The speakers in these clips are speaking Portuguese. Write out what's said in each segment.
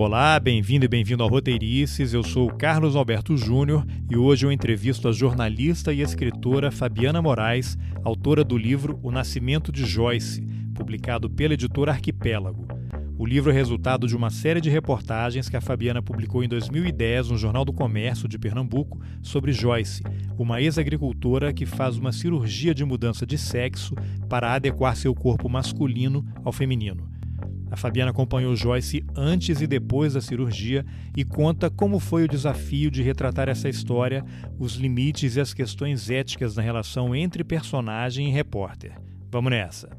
Olá, bem-vindo e bem-vindo ao Roteirices. Eu sou Carlos Alberto Júnior e hoje eu entrevisto a jornalista e escritora Fabiana Moraes, autora do livro O Nascimento de Joyce, publicado pela editora Arquipélago. O livro é resultado de uma série de reportagens que a Fabiana publicou em 2010 no Jornal do Comércio de Pernambuco sobre Joyce, uma ex-agricultora que faz uma cirurgia de mudança de sexo para adequar seu corpo masculino ao feminino. A Fabiana acompanhou Joyce antes e depois da cirurgia e conta como foi o desafio de retratar essa história, os limites e as questões éticas na relação entre personagem e repórter. Vamos nessa.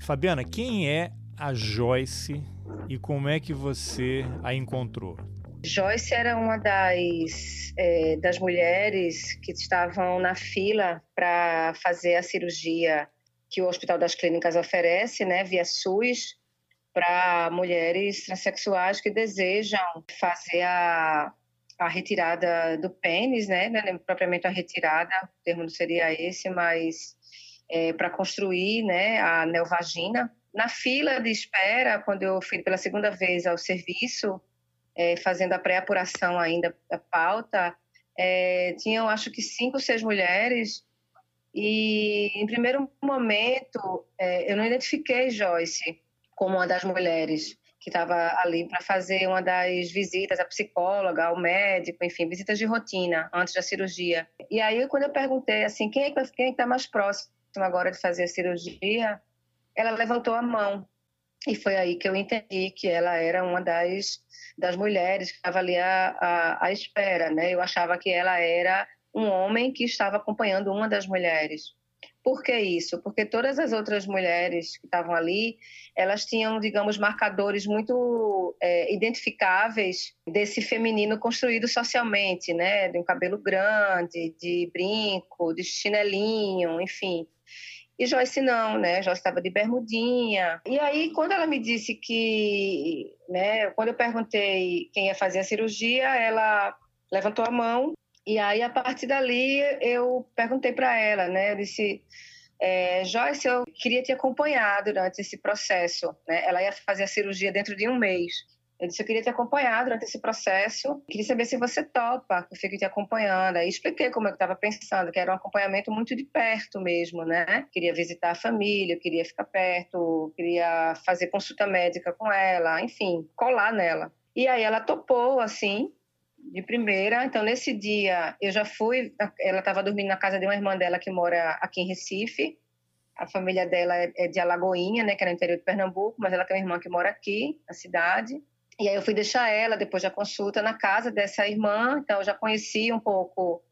Fabiana, quem é a Joyce e como é que você a encontrou? Joyce era uma das, é, das mulheres que estavam na fila para fazer a cirurgia que o Hospital das Clínicas oferece, né, via SUS, para mulheres transexuais que desejam fazer a, a retirada do pênis, né? Não é propriamente a retirada, o termo não seria esse, mas é, para construir né, a neovagina. Na fila de espera, quando eu fui pela segunda vez ao serviço, é, fazendo a pré-apuração ainda da pauta, é, tinham acho que cinco, seis mulheres e em primeiro momento é, eu não identifiquei Joyce como uma das mulheres que estava ali para fazer uma das visitas à psicóloga, ao médico, enfim, visitas de rotina antes da cirurgia. E aí, quando eu perguntei assim, quem é que quem está mais próximo agora de fazer a cirurgia, ela levantou a mão. E foi aí que eu entendi que ela era uma das, das mulheres que estava ali à, à, à espera, né? Eu achava que ela era um homem que estava acompanhando uma das mulheres. Por que isso? Porque todas as outras mulheres que estavam ali, elas tinham, digamos, marcadores muito é, identificáveis desse feminino construído socialmente, né? De um cabelo grande, de brinco, de chinelinho, enfim. E Joyce não, né? Joyce estava de bermudinha. E aí, quando ela me disse que, né? Quando eu perguntei quem ia fazer a cirurgia, ela levantou a mão e aí, a partir dali, eu perguntei para ela, né? Eu disse, é, Joyce, eu queria te acompanhar durante esse processo. Né? Ela ia fazer a cirurgia dentro de um mês. Eu disse, eu queria te acompanhar durante esse processo. Queria saber se você topa, que eu fique te acompanhando. Aí expliquei como eu estava pensando, que era um acompanhamento muito de perto mesmo, né? Queria visitar a família, queria ficar perto, queria fazer consulta médica com ela, enfim, colar nela. E aí ela topou, assim, de primeira. Então, nesse dia, eu já fui. Ela estava dormindo na casa de uma irmã dela que mora aqui em Recife. A família dela é, é de Alagoinha, né, que é no interior de Pernambuco, mas ela tem uma irmã que mora aqui, na cidade. E aí eu fui deixar ela, depois da consulta, na casa dessa irmã. Então, eu já conheci um pouco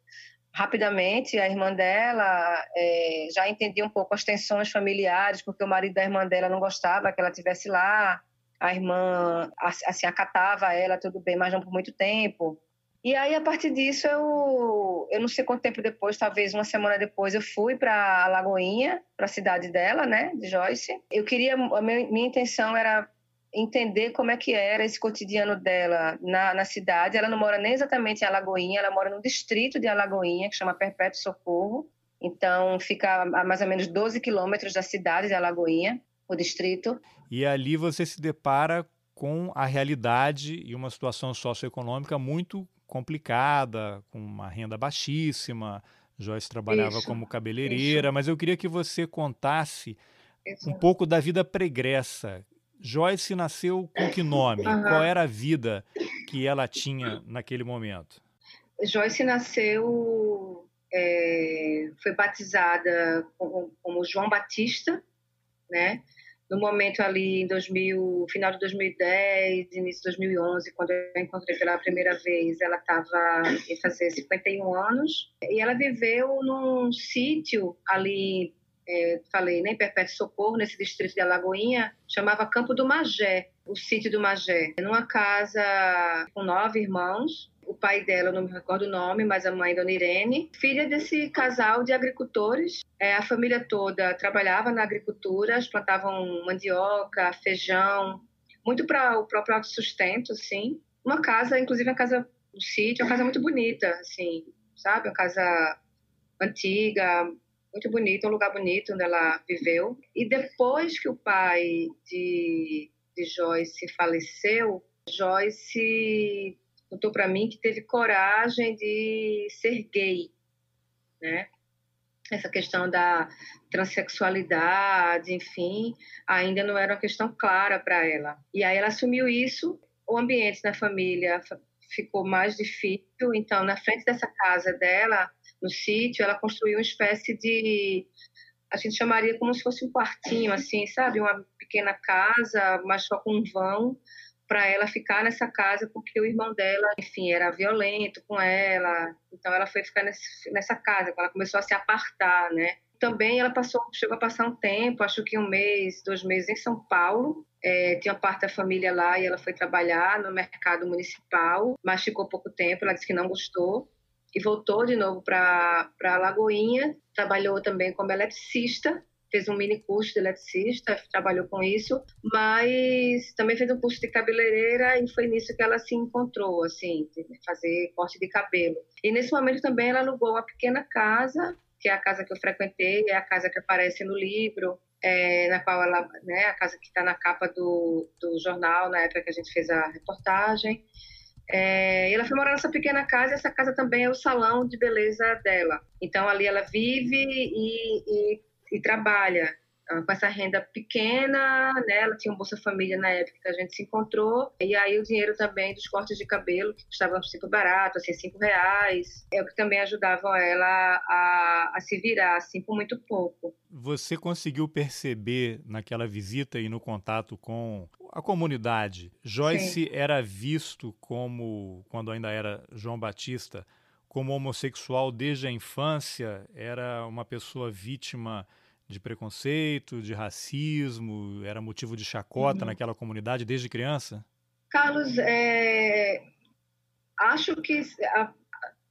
rapidamente a irmã dela, é, já entendi um pouco as tensões familiares, porque o marido da irmã dela não gostava que ela estivesse lá a irmã assim acatava ela tudo bem, mas não por muito tempo. E aí a partir disso eu eu não sei quanto tempo depois, talvez uma semana depois eu fui para Lagoinha, para a cidade dela, né, de Joyce. Eu queria a minha, minha intenção era entender como é que era esse cotidiano dela na, na cidade. Ela não mora nem exatamente em Alagoinha, ela mora no distrito de Alagoinha, que chama Perpétuo Socorro. Então, fica a mais ou menos 12 quilômetros da cidade de Alagoinha o distrito. E ali você se depara com a realidade e uma situação socioeconômica muito complicada, com uma renda baixíssima. Joyce trabalhava isso, como cabeleireira, isso. mas eu queria que você contasse isso. um pouco da vida pregressa. Joyce nasceu com que nome? Uhum. Qual era a vida que ela tinha naquele momento? Joyce nasceu, é, foi batizada como, como João Batista, né? No momento ali em 2000, final de 2010, início de 2011, quando eu encontrei pela primeira vez, ela estava em fazer 51 anos e ela viveu num sítio ali, é, falei, nem né, Perpétuo Socorro, nesse distrito de Alagoinha, chamava Campo do Magé, o sítio do Magé, numa casa com nove irmãos o pai dela, não me recordo o nome, mas a mãe, Dona Irene, filha desse casal de agricultores. É, a família toda trabalhava na agricultura, eles plantavam mandioca, feijão, muito para o próprio sustento, assim. Uma casa, inclusive uma casa no sítio, uma casa muito bonita, assim, sabe? Uma casa antiga, muito bonita, um lugar bonito onde ela viveu. E depois que o pai de, de Joyce faleceu, Joyce contou para mim que teve coragem de ser gay, né? Essa questão da transexualidade, enfim, ainda não era uma questão clara para ela. E aí ela assumiu isso, o ambiente na família ficou mais difícil, então na frente dessa casa dela, no sítio, ela construiu uma espécie de a gente chamaria como se fosse um quartinho assim, sabe, uma pequena casa, mas só com um vão, para ela ficar nessa casa porque o irmão dela, enfim, era violento com ela. Então ela foi ficar nessa casa, ela começou a se apartar, né? Também ela passou, chegou a passar um tempo, acho que um mês, dois meses em São Paulo. É, tinha parte da família lá e ela foi trabalhar no mercado municipal, mas ficou pouco tempo. Ela disse que não gostou e voltou de novo para Lagoinha. Trabalhou também como eletricista fez um mini curso de eletricista, trabalhou com isso, mas também fez um curso de cabeleireira e foi nisso que ela se encontrou, assim, fazer corte de cabelo. E nesse momento também ela alugou uma pequena casa, que é a casa que eu frequentei, é a casa que aparece no livro, é, na qual ela, né, a casa que está na capa do, do jornal, na época que a gente fez a reportagem. É, ela foi morar nessa pequena casa e essa casa também é o salão de beleza dela. Então ali ela vive e, e e trabalha uh, com essa renda pequena, né? Ela tinha um Bolsa Família na época que a gente se encontrou, e aí o dinheiro também dos cortes de cabelo, que custavam super barato, assim, cinco reais, é o que também ajudavam ela a, a se virar, assim, por muito pouco. Você conseguiu perceber naquela visita e no contato com a comunidade, Joyce Sim. era visto como, quando ainda era João Batista, como homossexual desde a infância, era uma pessoa vítima de preconceito, de racismo, era motivo de chacota uhum. naquela comunidade desde criança? Carlos, é... acho que a,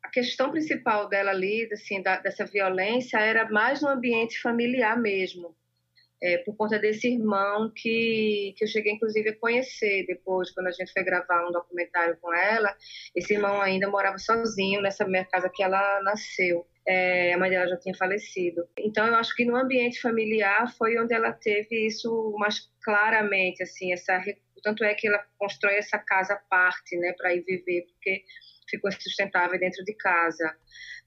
a, questão principal dela ali, assim, da, dessa violência, era mais no ambiente familiar mesmo é, por conta desse irmão que, que eu cheguei, inclusive, a conhecer depois, quando a gente foi gravar um documentário com ela. Esse irmão ainda morava sozinho nessa minha casa que ela nasceu. É, a mãe dela já tinha falecido. Então, eu acho que no ambiente familiar foi onde ela teve isso mais claramente, assim, essa tanto é que ela constrói essa casa à parte, né, para ir viver, porque ficou sustentável dentro de casa.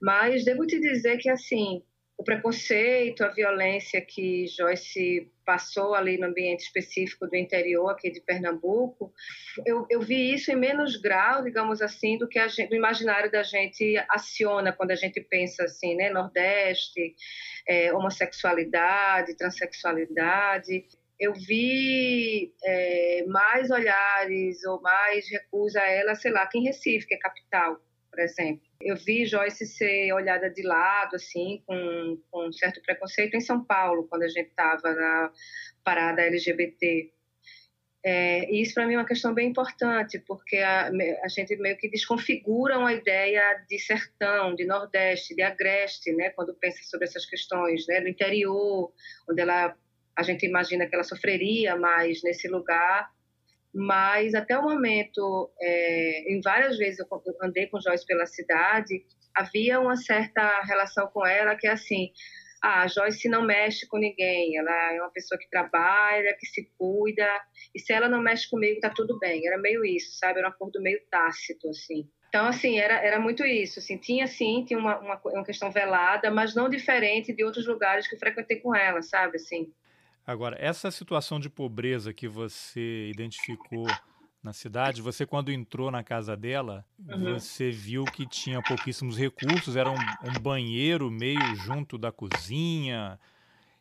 Mas devo te dizer que, assim, o preconceito, a violência que Joyce passou ali no ambiente específico do interior aqui de Pernambuco, eu, eu vi isso em menos grau, digamos assim, do que a gente, o imaginário da gente aciona quando a gente pensa assim, né, Nordeste, é, homossexualidade, transexualidade. Eu vi é, mais olhares ou mais recusa a ela, sei lá, aqui em Recife, que é capital, por exemplo. Eu vi Joyce ser olhada de lado, assim, com, com um certo preconceito em São Paulo, quando a gente estava na parada LGBT. É, e isso para mim é uma questão bem importante, porque a, a, gente meio que desconfigura uma ideia de sertão, de nordeste, de agreste, né, quando pensa sobre essas questões, né, do interior, onde ela a gente imagina que ela sofreria mais nesse lugar mas até o momento, é, em várias vezes eu andei com Joyce pela cidade, havia uma certa relação com ela que é assim, ah, a Joyce não mexe com ninguém, ela é uma pessoa que trabalha, que se cuida, e se ela não mexe comigo, tá tudo bem. Era meio isso, sabe? Era um acordo meio tácito, assim. Então, assim, era, era muito isso. Assim, tinha, sim, tinha uma, uma, uma questão velada, mas não diferente de outros lugares que eu frequentei com ela, sabe? Assim, Agora, essa situação de pobreza que você identificou na cidade, você quando entrou na casa dela, uhum. você viu que tinha pouquíssimos recursos, era um, um banheiro meio junto da cozinha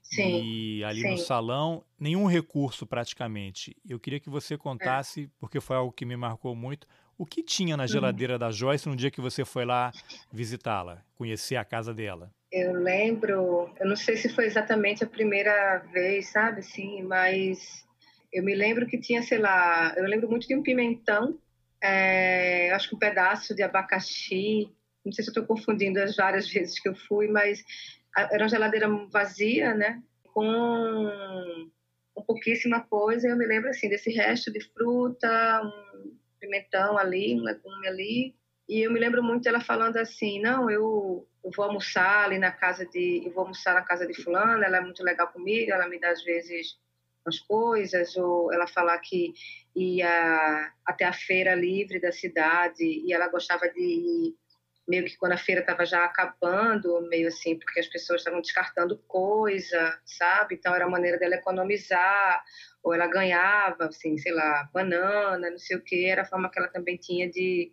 sim, e ali sim. no salão, nenhum recurso praticamente. Eu queria que você contasse, é. porque foi algo que me marcou muito, o que tinha na uhum. geladeira uhum. da Joyce no dia que você foi lá visitá-la, conhecer a casa dela? Eu lembro, eu não sei se foi exatamente a primeira vez, sabe, sim, mas eu me lembro que tinha, sei lá, eu lembro muito de um pimentão, é, acho que um pedaço de abacaxi, não sei se estou confundindo as várias vezes que eu fui, mas era uma geladeira vazia, né, com um pouquíssima coisa, eu me lembro, assim, desse resto de fruta, um pimentão ali, um legume ali, e eu me lembro muito dela falando assim, não, eu, eu vou almoçar ali na casa de, eu vou almoçar na casa de fulana, ela é muito legal comigo, ela me dá às vezes as coisas, ou ela falar que ia até a feira livre da cidade e ela gostava de ir meio que quando a feira estava já acabando, meio assim, porque as pessoas estavam descartando coisa, sabe? Então era a maneira dela economizar, ou ela ganhava, assim, sei lá, banana, não sei o que, era a forma que ela também tinha de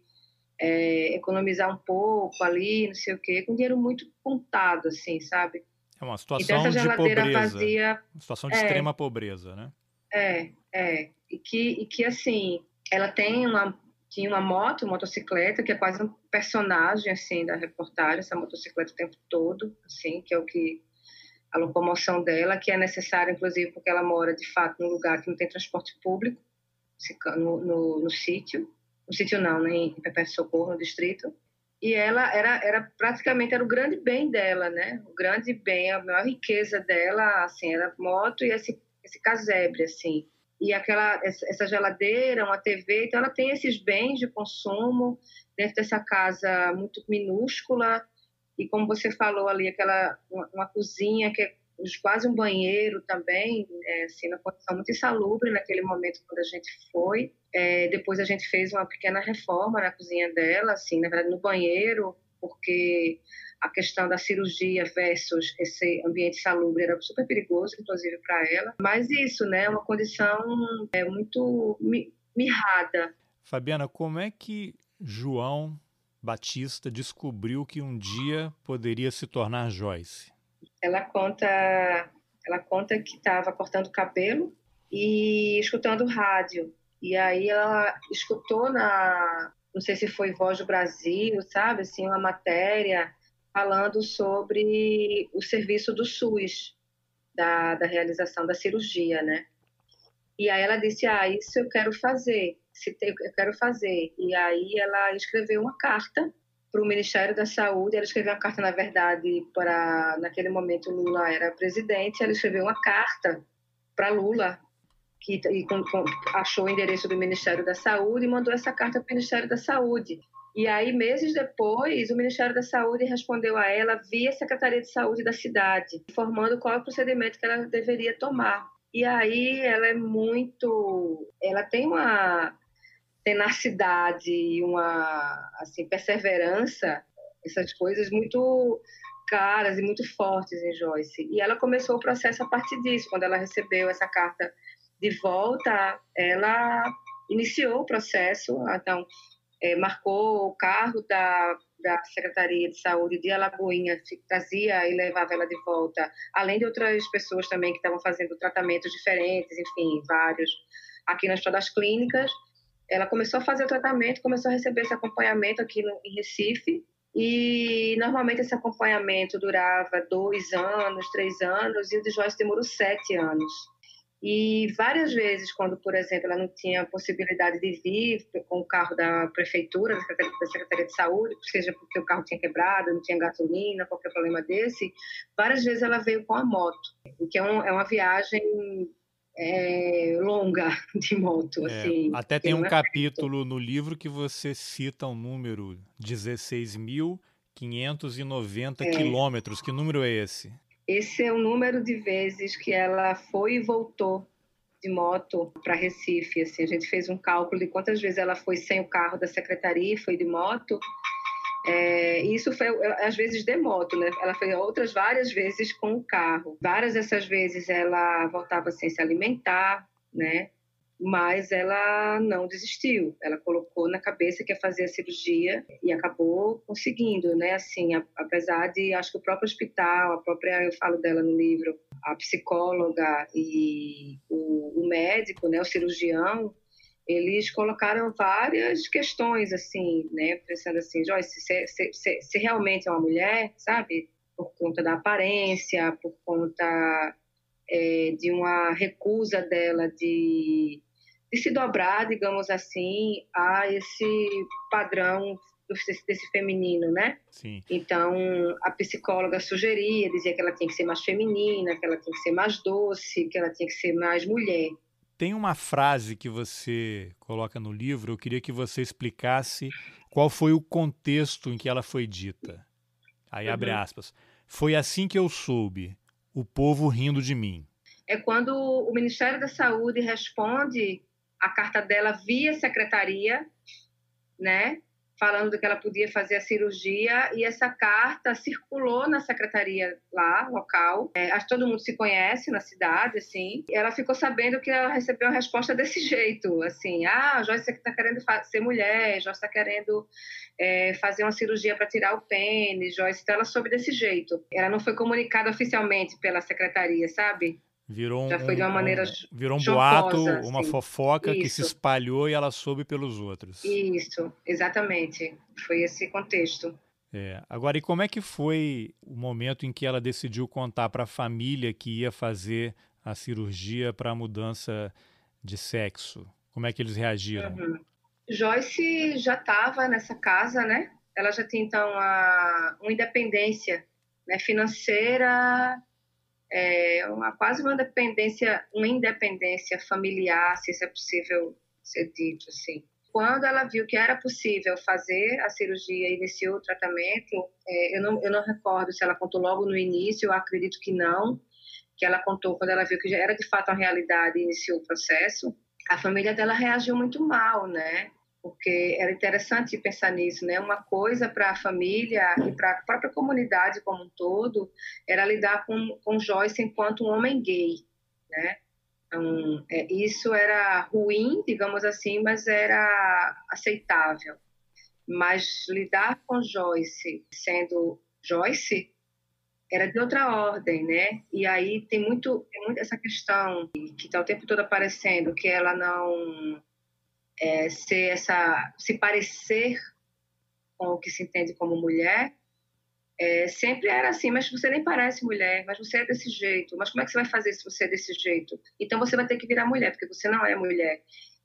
é, economizar um pouco ali, não sei o que, com dinheiro muito contado, assim, sabe? É uma situação então, de pobreza, fazia, uma situação de é, extrema pobreza, né? É, é, e que, e que assim, ela tem uma tinha uma moto, uma motocicleta, que é quase um personagem, assim, da reportagem, essa motocicleta o tempo todo, assim, que é o que a locomoção dela, que é necessária, inclusive, porque ela mora, de fato, num lugar que não tem transporte público, no, no, no sítio, no sítio não, né, em Perpétuo Socorro, no distrito, e ela era, era praticamente era o grande bem dela, né? O grande bem, a maior riqueza dela, assim, era moto e esse, esse casebre, assim. E aquela essa geladeira, uma TV, então ela tem esses bens de consumo dentro dessa casa muito minúscula. E como você falou ali aquela uma, uma cozinha que é quase um banheiro também, é, assim, na condição muito insalubre naquele momento quando a gente foi. É, depois a gente fez uma pequena reforma na cozinha dela, assim, na verdade no banheiro, porque a questão da cirurgia versus esse ambiente salubre era super perigoso, inclusive para ela. Mas isso, né, uma condição é, muito mirrada. Fabiana, como é que João Batista descobriu que um dia poderia se tornar Joyce? Ela conta, ela conta que estava cortando cabelo e escutando rádio. E aí ela escutou na, não sei se foi Voz do Brasil, sabe, assim, uma matéria falando sobre o serviço do SUS, da, da realização da cirurgia, né? E aí ela disse, ah, isso eu quero fazer, se eu quero fazer. E aí ela escreveu uma carta para o Ministério da Saúde, ela escreveu uma carta, na verdade, para, naquele momento Lula era presidente, ela escreveu uma carta para Lula, que e, com, com, achou o endereço do Ministério da Saúde e mandou essa carta para o Ministério da Saúde. E aí, meses depois, o Ministério da Saúde respondeu a ela via Secretaria de Saúde da cidade, informando qual é o procedimento que ela deveria tomar. E aí ela é muito, ela tem uma tenacidade e uma assim perseverança, essas coisas muito caras e muito fortes em Joyce. E ela começou o processo a partir disso, quando ela recebeu essa carta de volta, ela iniciou o processo, então é, marcou o carro da, da Secretaria de Saúde de Alagoinha, trazia e levava ela de volta, além de outras pessoas também que estavam fazendo tratamentos diferentes, enfim, vários, aqui nas todas as clínicas. Ela começou a fazer o tratamento, começou a receber esse acompanhamento aqui no, em Recife, e normalmente esse acompanhamento durava dois anos, três anos, e o de Joyce demorou sete anos. E várias vezes, quando, por exemplo, ela não tinha possibilidade de vir com o carro da prefeitura, da Secretaria, da Secretaria de Saúde, seja porque o carro tinha quebrado, não tinha gasolina, qualquer problema desse, várias vezes ela veio com a moto, que é, um, é uma viagem é, longa de moto. É, assim, até tem um capítulo no livro que você cita um número 16.590 é. quilômetros. Que número é esse? Esse é o número de vezes que ela foi e voltou de moto para Recife. Assim, a gente fez um cálculo de quantas vezes ela foi sem o carro da secretaria e foi de moto. É, isso foi às vezes de moto, né? Ela foi outras várias vezes com o carro. Várias dessas vezes ela voltava sem se alimentar, né? mas ela não desistiu. Ela colocou na cabeça que ia fazer a cirurgia e acabou conseguindo, né? Assim, apesar de, acho que o próprio hospital, a própria, eu falo dela no livro, a psicóloga e o, o médico, né, o cirurgião, eles colocaram várias questões, assim, né? Pensando assim, Joyce, se, se, se, se realmente é uma mulher, sabe? Por conta da aparência, por conta é, de uma recusa dela de de se dobrar, digamos assim, a esse padrão desse, desse feminino, né? Sim. Então, a psicóloga sugeria, dizia que ela tinha que ser mais feminina, que ela tinha que ser mais doce, que ela tinha que ser mais mulher. Tem uma frase que você coloca no livro, eu queria que você explicasse qual foi o contexto em que ela foi dita. Aí uhum. abre aspas. Foi assim que eu soube, o povo rindo de mim. é quando o Ministério da Saúde responde a carta dela via secretaria, né? Falando que ela podia fazer a cirurgia e essa carta circulou na secretaria lá, local. É, acho que todo mundo se conhece na cidade, assim. ela ficou sabendo que ela recebeu uma resposta desse jeito, assim, ah, Joyce está querendo ser mulher, Joyce está querendo é, fazer uma cirurgia para tirar o pênis, Joyce, então ela soube desse jeito. Ela não foi comunicada oficialmente pela secretaria, sabe? Virou Já foi de uma um, maneira Virou um boato, uma assim. fofoca Isso. que se espalhou e ela soube pelos outros. Isso, exatamente. Foi esse contexto. É. Agora, e como é que foi o momento em que ela decidiu contar para a família que ia fazer a cirurgia para a mudança de sexo? Como é que eles reagiram? Uhum. Joyce já estava nessa casa, né? Ela já tinha então a, uma independência né, financeira é uma, quase uma dependência, uma independência familiar, se isso é possível ser dito assim. Quando ela viu que era possível fazer a cirurgia e iniciou o tratamento, é, eu, não, eu não recordo se ela contou logo no início, eu acredito que não, que ela contou quando ela viu que já era de fato uma realidade e iniciou o processo. A família dela reagiu muito mal, né? Porque era interessante pensar nisso, né? Uma coisa para a família e para a própria comunidade como um todo era lidar com, com Joyce enquanto um homem gay, né? Então, é, isso era ruim, digamos assim, mas era aceitável. Mas lidar com Joyce sendo Joyce era de outra ordem, né? E aí tem muito, tem muito essa questão que está o tempo todo aparecendo, que ela não é, ser essa, se parecer com o que se entende como mulher, é, sempre era assim, mas você nem parece mulher, mas você é desse jeito, mas como é que você vai fazer se você é desse jeito? Então você vai ter que virar mulher, porque você não é mulher.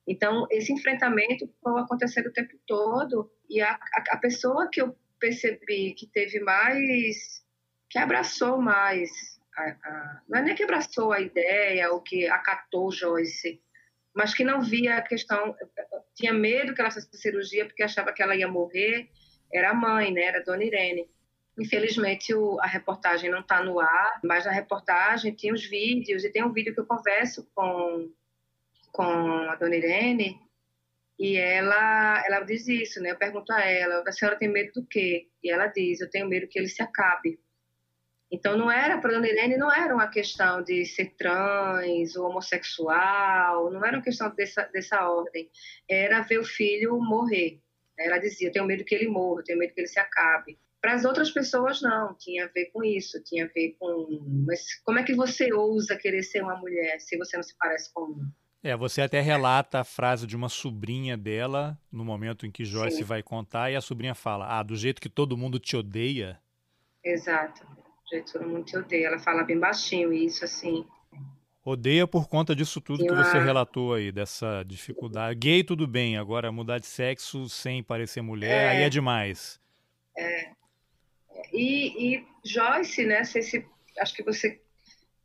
Então, esse enfrentamento foi acontecendo o tempo todo, e a, a, a pessoa que eu percebi que teve mais, que abraçou mais, a, não é nem que abraçou a ideia ou que acatou Joyce, mas que não via a questão, tinha medo que ela fizesse cirurgia porque achava que ela ia morrer, era a mãe, né, era a dona Irene. Infelizmente, o, a reportagem não está no ar, mas na reportagem tinha os vídeos, e tem um vídeo que eu converso com, com a dona Irene, e ela, ela diz isso, né? Eu pergunto a ela, a senhora tem medo do quê? E ela diz, eu tenho medo que ele se acabe. Então não era para Dona Irene não era uma questão de ser trans ou homossexual, não era uma questão dessa dessa ordem, era ver o filho morrer. Ela dizia, tenho medo que ele morra, tenho medo que ele se acabe. Para as outras pessoas não, tinha a ver com isso, tinha a ver com, mas como é que você ousa querer ser uma mulher se você não se parece com uma? É, você até relata a frase de uma sobrinha dela no momento em que Joyce Sim. vai contar e a sobrinha fala: "Ah, do jeito que todo mundo te odeia". Exato mundo te odeia. Ela fala bem baixinho isso, assim. Odeia por conta disso tudo que você relatou aí, dessa dificuldade. Gay, tudo bem, agora mudar de sexo sem parecer mulher, é, aí é demais. É. E, e Joyce, né? Se, acho que você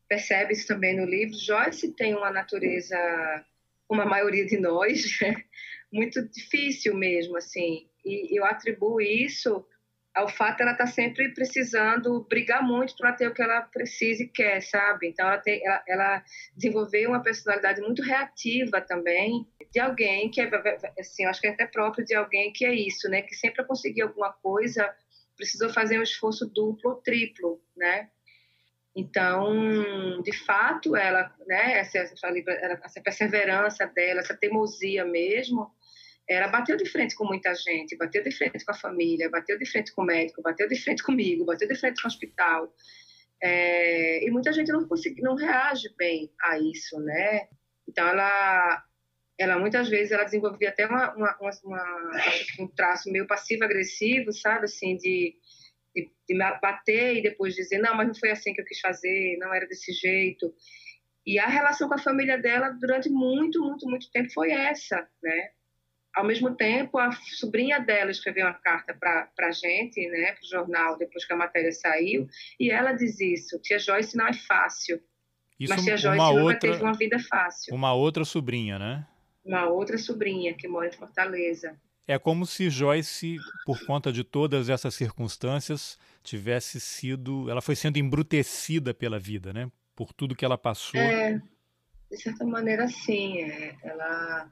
percebe isso também no livro. Joyce tem uma natureza, como a maioria de nós, muito difícil mesmo, assim. E eu atribuo isso ao fato ela tá sempre precisando brigar muito para ter o que ela precisa e quer, sabe? Então ela, tem, ela, ela, desenvolveu uma personalidade muito reativa também de alguém que é assim, acho que é até próprio de alguém que é isso, né? Que sempre conseguir alguma coisa precisou fazer um esforço duplo ou triplo, né? Então, de fato, ela, né? Essa, essa perseverança dela, essa teimosia mesmo ela bateu de frente com muita gente, bateu de frente com a família, bateu de frente com o médico, bateu de frente comigo, bateu de frente com o hospital. É, e muita gente não consegue, não reage bem a isso, né? Então ela, ela muitas vezes ela desenvolvia até uma, uma, uma um traço meio passivo-agressivo, sabe, assim, de, de, de bater e depois dizer não, mas não foi assim que eu quis fazer, não era desse jeito. E a relação com a família dela durante muito, muito, muito tempo foi essa, né? Ao mesmo tempo, a sobrinha dela escreveu uma carta para a gente, né, para o jornal, depois que a matéria saiu, e ela diz isso: Tia Joyce não é fácil. Isso mas Tia Joyce uma nunca outra, teve uma vida fácil. Uma outra sobrinha, né? Uma outra sobrinha que mora em Fortaleza. É como se Joyce, por conta de todas essas circunstâncias, tivesse sido. Ela foi sendo embrutecida pela vida, né? por tudo que ela passou. É, de certa maneira, sim. É. Ela,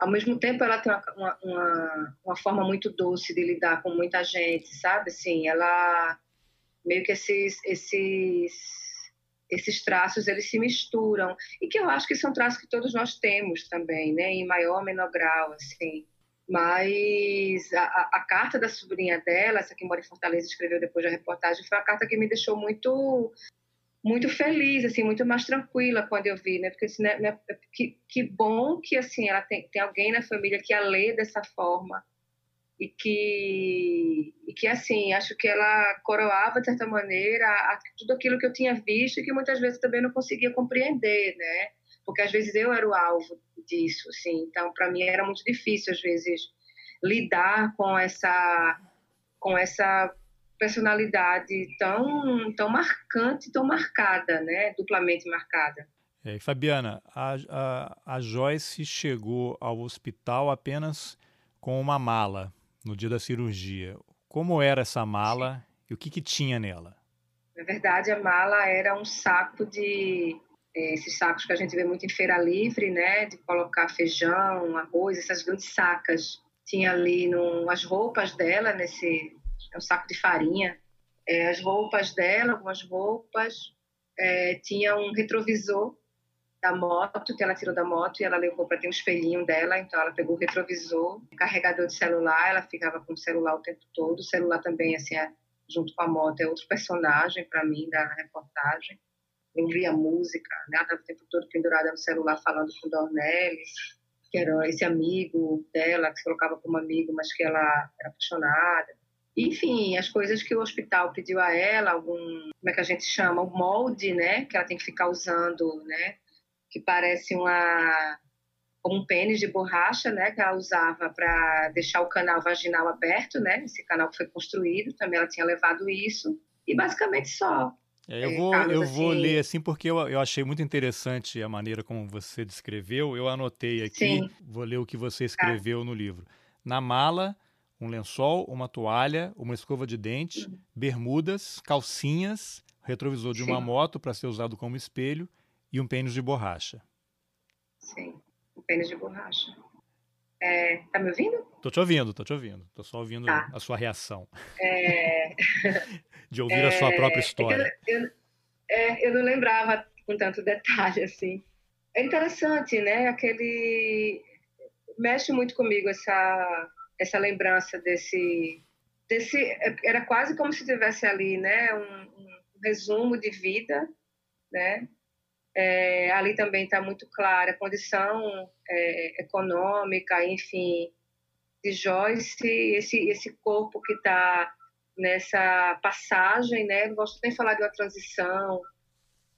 ao mesmo tempo, ela tem uma, uma, uma, forma muito doce de lidar com muita gente, sabe? Assim, ela meio que esses, esses, esses traços eles se misturam e que eu acho que são traços que todos nós temos também, né? Em maior ou menor grau, assim. Mas a, a, carta da sobrinha dela, essa que mora em Fortaleza, escreveu depois da reportagem, foi uma carta que me deixou muito muito feliz, assim, muito mais tranquila quando eu vi, né? Porque assim, né, né, que, que bom que assim ela tem, tem alguém na família que a lê dessa forma e que e que assim acho que ela coroava de certa maneira a, tudo aquilo que eu tinha visto e que muitas vezes também não conseguia compreender, né? Porque às vezes eu era o alvo disso, assim. Então para mim era muito difícil às vezes lidar com essa com essa personalidade tão, tão marcante, tão marcada, né? duplamente marcada. É, Fabiana, a, a, a Joyce chegou ao hospital apenas com uma mala no dia da cirurgia. Como era essa mala e o que, que tinha nela? Na verdade, a mala era um saco de é, esses sacos que a gente vê muito em feira livre, né, de colocar feijão, arroz, essas grandes sacas. Tinha ali no, as roupas dela nesse é um saco de farinha. É, as roupas dela, algumas roupas, é, tinha um retrovisor da moto, que ela tirou da moto e ela levou para ter um espelhinho dela, então ela pegou o retrovisor, carregador de celular, ela ficava com o celular o tempo todo. O celular também, assim, é, junto com a moto, é outro personagem para mim da reportagem. Ouvia música, né? ela estava o tempo todo pendurada no celular falando com o Dornelles, que era esse amigo dela, que se colocava como amigo, mas que ela era apaixonada. Enfim, as coisas que o hospital pediu a ela, algum, como é que a gente chama, um molde, né, que ela tem que ficar usando, né, que parece uma como um pênis de borracha, né, que ela usava para deixar o canal vaginal aberto, né, esse canal que foi construído, também ela tinha levado isso, e basicamente só. É, eu vou, Carlos, eu assim... vou ler assim porque eu, eu achei muito interessante a maneira como você descreveu. Eu anotei aqui, Sim. vou ler o que você escreveu tá. no livro. Na mala, um lençol, uma toalha, uma escova de dente, uhum. bermudas, calcinhas, retrovisor de Sim. uma moto para ser usado como espelho e um pênis de borracha. Sim, um pênis de borracha. É, tá me ouvindo? Tô te ouvindo, tô te ouvindo. Tô só ouvindo tá. a sua reação. É... de ouvir é... a sua própria história. É eu, eu, é, eu não lembrava com tanto detalhe assim. É interessante, né? Aquele mexe muito comigo essa essa lembrança desse desse era quase como se tivesse ali né um, um resumo de vida né? É, ali também está muito clara a condição é, econômica enfim de Joyce esse esse corpo que está nessa passagem né? Não gosto nem de falar de uma transição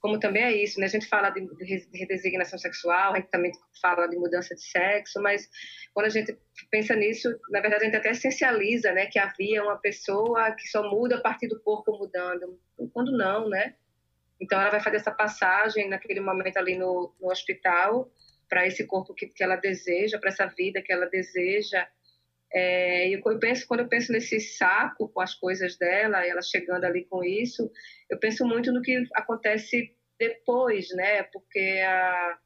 como também é isso, né? A gente fala de, redesignação sexual, a gente também fala de mudança de sexo, mas quando a gente pensa nisso, na verdade a gente até essencializa, né? Que havia uma pessoa que só muda a partir do corpo mudando, quando não, né? Então ela vai fazer essa passagem naquele momento ali no, no hospital para esse corpo que, que ela deseja, para essa vida que ela deseja. É, eu penso, quando eu penso nesse saco com as coisas dela, ela chegando ali com isso, eu penso muito no que acontece depois, né? Porque a,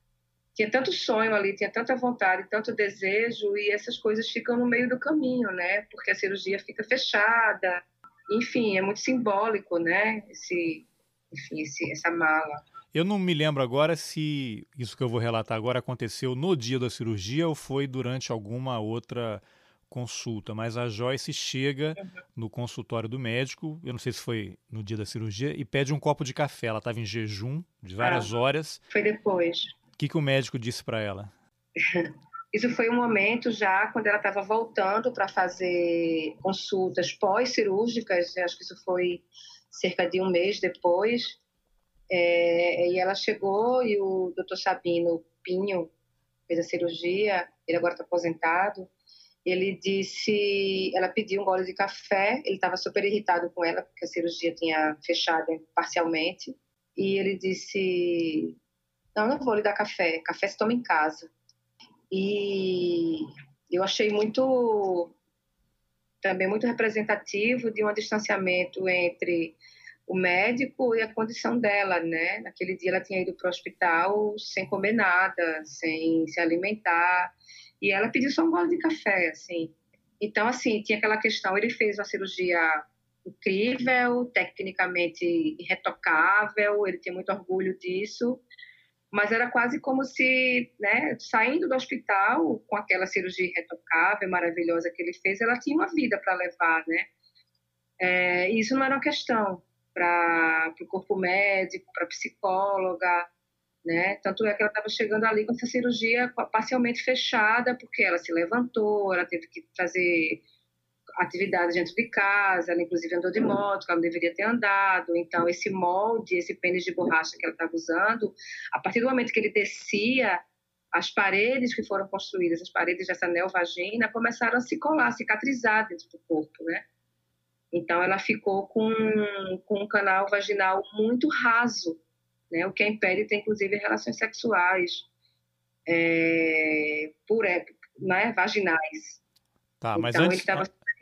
tinha tanto sonho ali, tinha tanta vontade, tanto desejo, e essas coisas ficam no meio do caminho, né? Porque a cirurgia fica fechada. Enfim, é muito simbólico, né? Esse, enfim, esse, essa mala. Eu não me lembro agora se isso que eu vou relatar agora aconteceu no dia da cirurgia ou foi durante alguma outra consulta, mas a Joyce chega uhum. no consultório do médico, eu não sei se foi no dia da cirurgia, e pede um copo de café. Ela estava em jejum de várias ah, horas. Foi depois. O que, que o médico disse para ela? Isso foi um momento já quando ela estava voltando para fazer consultas pós-cirúrgicas, acho que isso foi cerca de um mês depois. É, e ela chegou e o doutor Sabino Pinho fez a cirurgia, ele agora está aposentado, ele disse, ela pediu um gole de café, ele estava super irritado com ela porque a cirurgia tinha fechado parcialmente, e ele disse, não, não vou lhe dar café, café se toma em casa. E eu achei muito, também muito representativo de um distanciamento entre o médico e a condição dela, né? Naquele dia ela tinha ido para o hospital sem comer nada, sem se alimentar, e ela pediu só um gole de café, assim. Então, assim, tinha aquela questão, ele fez uma cirurgia incrível, tecnicamente irretocável, ele tinha muito orgulho disso, mas era quase como se, né, saindo do hospital com aquela cirurgia irretocável, maravilhosa que ele fez, ela tinha uma vida para levar, né? É, isso não era uma questão para o corpo médico, para psicóloga, né? Tanto é que ela estava chegando ali com essa cirurgia parcialmente fechada, porque ela se levantou, ela teve que fazer atividades dentro de casa, ela inclusive andou de moto, que ela não deveria ter andado. Então, esse molde, esse pênis de borracha que ela estava usando, a partir do momento que ele descia, as paredes que foram construídas, as paredes dessa neovagina, começaram a se colar, a cicatrizar dentro do corpo, né? Então, ela ficou com, com um canal vaginal muito raso, né? o que impede ter, inclusive, relações sexuais é, por, né? vaginais. Tá, mas então, antes,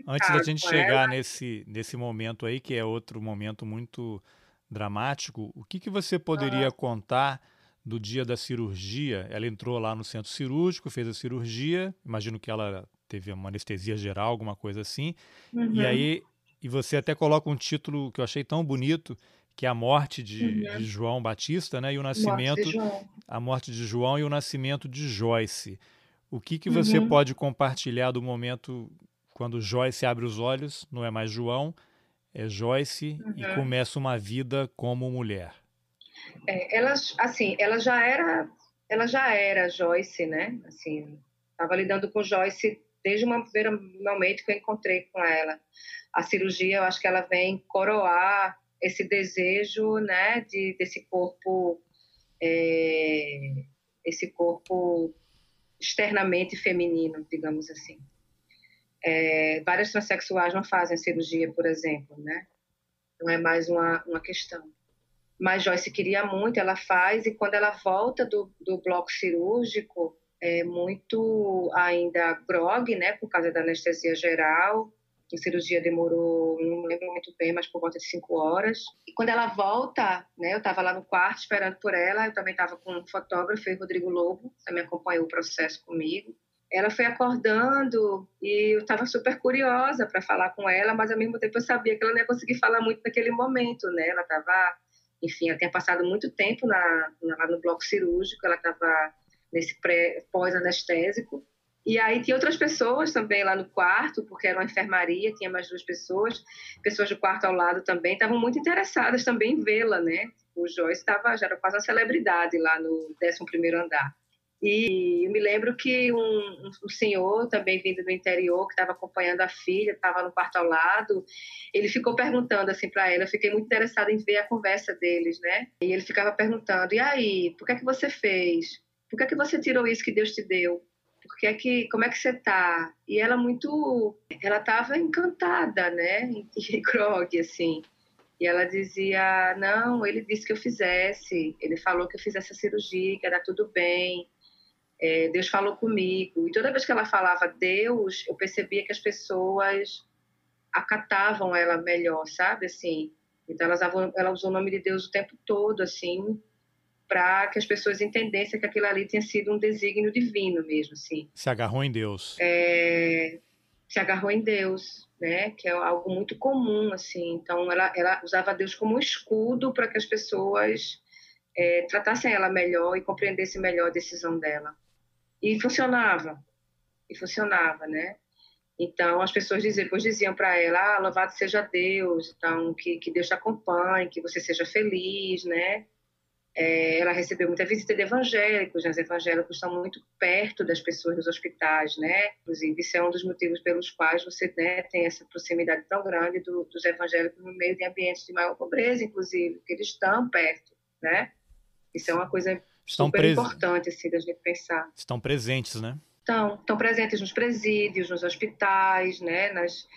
antes da gente chegar nesse, nesse momento aí, que é outro momento muito dramático, o que, que você poderia ah. contar do dia da cirurgia? Ela entrou lá no centro cirúrgico, fez a cirurgia, imagino que ela teve uma anestesia geral, alguma coisa assim, uhum. e aí e você até coloca um título que eu achei tão bonito, que é a morte de, uhum. de João Batista, né? E o nascimento, morte a morte de João e o nascimento de Joyce. O que, que você uhum. pode compartilhar do momento quando Joyce abre os olhos, não é mais João, é Joyce uhum. e começa uma vida como mulher? É, ela, assim, ela já era, ela já era Joyce, né? Assim, estava lidando com Joyce desde o primeiro momento que eu encontrei com ela a cirurgia, eu acho que ela vem coroar esse desejo, né, de desse corpo, é, esse corpo externamente feminino, digamos assim. É, várias transexuais não fazem cirurgia, por exemplo, né? Não é mais uma, uma questão. Mas Joyce queria muito, ela faz, e quando ela volta do, do bloco cirúrgico, é muito ainda grog, né, por causa da anestesia geral, a cirurgia demorou, não lembro muito bem, mas por volta de cinco horas. E quando ela volta, né, eu estava lá no quarto esperando por ela, eu também estava com um fotógrafo, Rodrigo Lobo, também acompanhou o processo comigo. Ela foi acordando e eu estava super curiosa para falar com ela, mas ao mesmo tempo eu sabia que ela não ia conseguir falar muito naquele momento, né? Ela estava, enfim, ela tinha passado muito tempo na, na, no bloco cirúrgico, ela estava nesse pós-anestésico e aí tinha outras pessoas também lá no quarto, porque era uma enfermaria, tinha mais duas pessoas. Pessoas do quarto ao lado também estavam muito interessadas também em vê-la, né? O Joyce estava já era quase uma celebridade lá no 11º andar. E eu me lembro que um, um senhor também vindo do interior, que estava acompanhando a filha, estava no quarto ao lado, ele ficou perguntando assim para ela, eu fiquei muito interessada em ver a conversa deles, né? E ele ficava perguntando, e aí, por que é que você fez? Por que é que você tirou isso que Deus te deu? Porque é que como é que você tá? E ela muito, ela estava encantada, né? E grog assim. E ela dizia: "Não, ele disse que eu fizesse. Ele falou que eu fizesse a cirurgia, que dar tudo bem. É, Deus falou comigo". E toda vez que ela falava Deus, eu percebia que as pessoas acatavam ela melhor, sabe? Assim. Então ela usou o nome de Deus o tempo todo, assim, para que as pessoas entendessem que aquilo ali tinha sido um desígnio divino mesmo, assim. Se agarrou em Deus. É, se agarrou em Deus, né? Que é algo muito comum, assim. Então, ela, ela usava Deus como um escudo para que as pessoas é, tratassem ela melhor e compreendessem melhor a decisão dela. E funcionava. E funcionava, né? Então, as pessoas diziam, depois diziam para ela, ah, louvado seja Deus, então, que, que Deus te acompanhe, que você seja feliz, né? É, ela recebeu muita visita de evangélicos, né? os evangélicos estão muito perto das pessoas nos hospitais, né? Inclusive, isso é um dos motivos pelos quais você né, tem essa proximidade tão grande do, dos evangélicos no meio de ambientes de maior pobreza, inclusive, porque eles estão perto, né? Isso é uma coisa estão super importante, assim, da gente pensar. Estão presentes, né? Estão, estão presentes nos presídios, nos hospitais, né? Nas,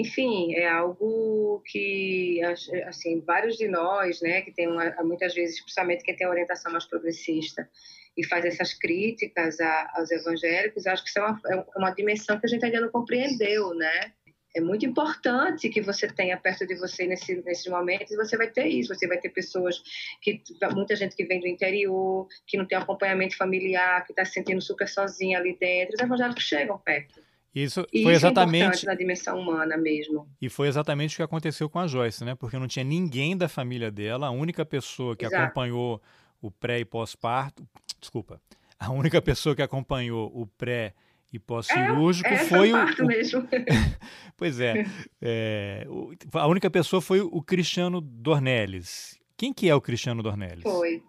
enfim, é algo que, assim, vários de nós, né, que tem uma, muitas vezes, principalmente quem tem orientação mais progressista e faz essas críticas a, aos evangélicos, acho que isso é uma, é uma dimensão que a gente ainda não compreendeu, né? é muito importante que você tenha perto de você nesse, nesses momentos, você vai ter isso, você vai ter pessoas que, muita gente que vem do interior, que não tem acompanhamento familiar, que está se sentindo super sozinha ali dentro, os evangélicos chegam perto. Isso e foi isso exatamente é na dimensão humana mesmo. E foi exatamente o que aconteceu com a Joyce, né? Porque não tinha ninguém da família dela, a única pessoa que Exato. acompanhou o pré e pós-parto, desculpa, a única pessoa que acompanhou o pré e pós-cirúrgico é, foi o, o... mesmo. pois é, é, a única pessoa foi o Cristiano Dornelles. Quem que é o Cristiano Dornelles? Foi.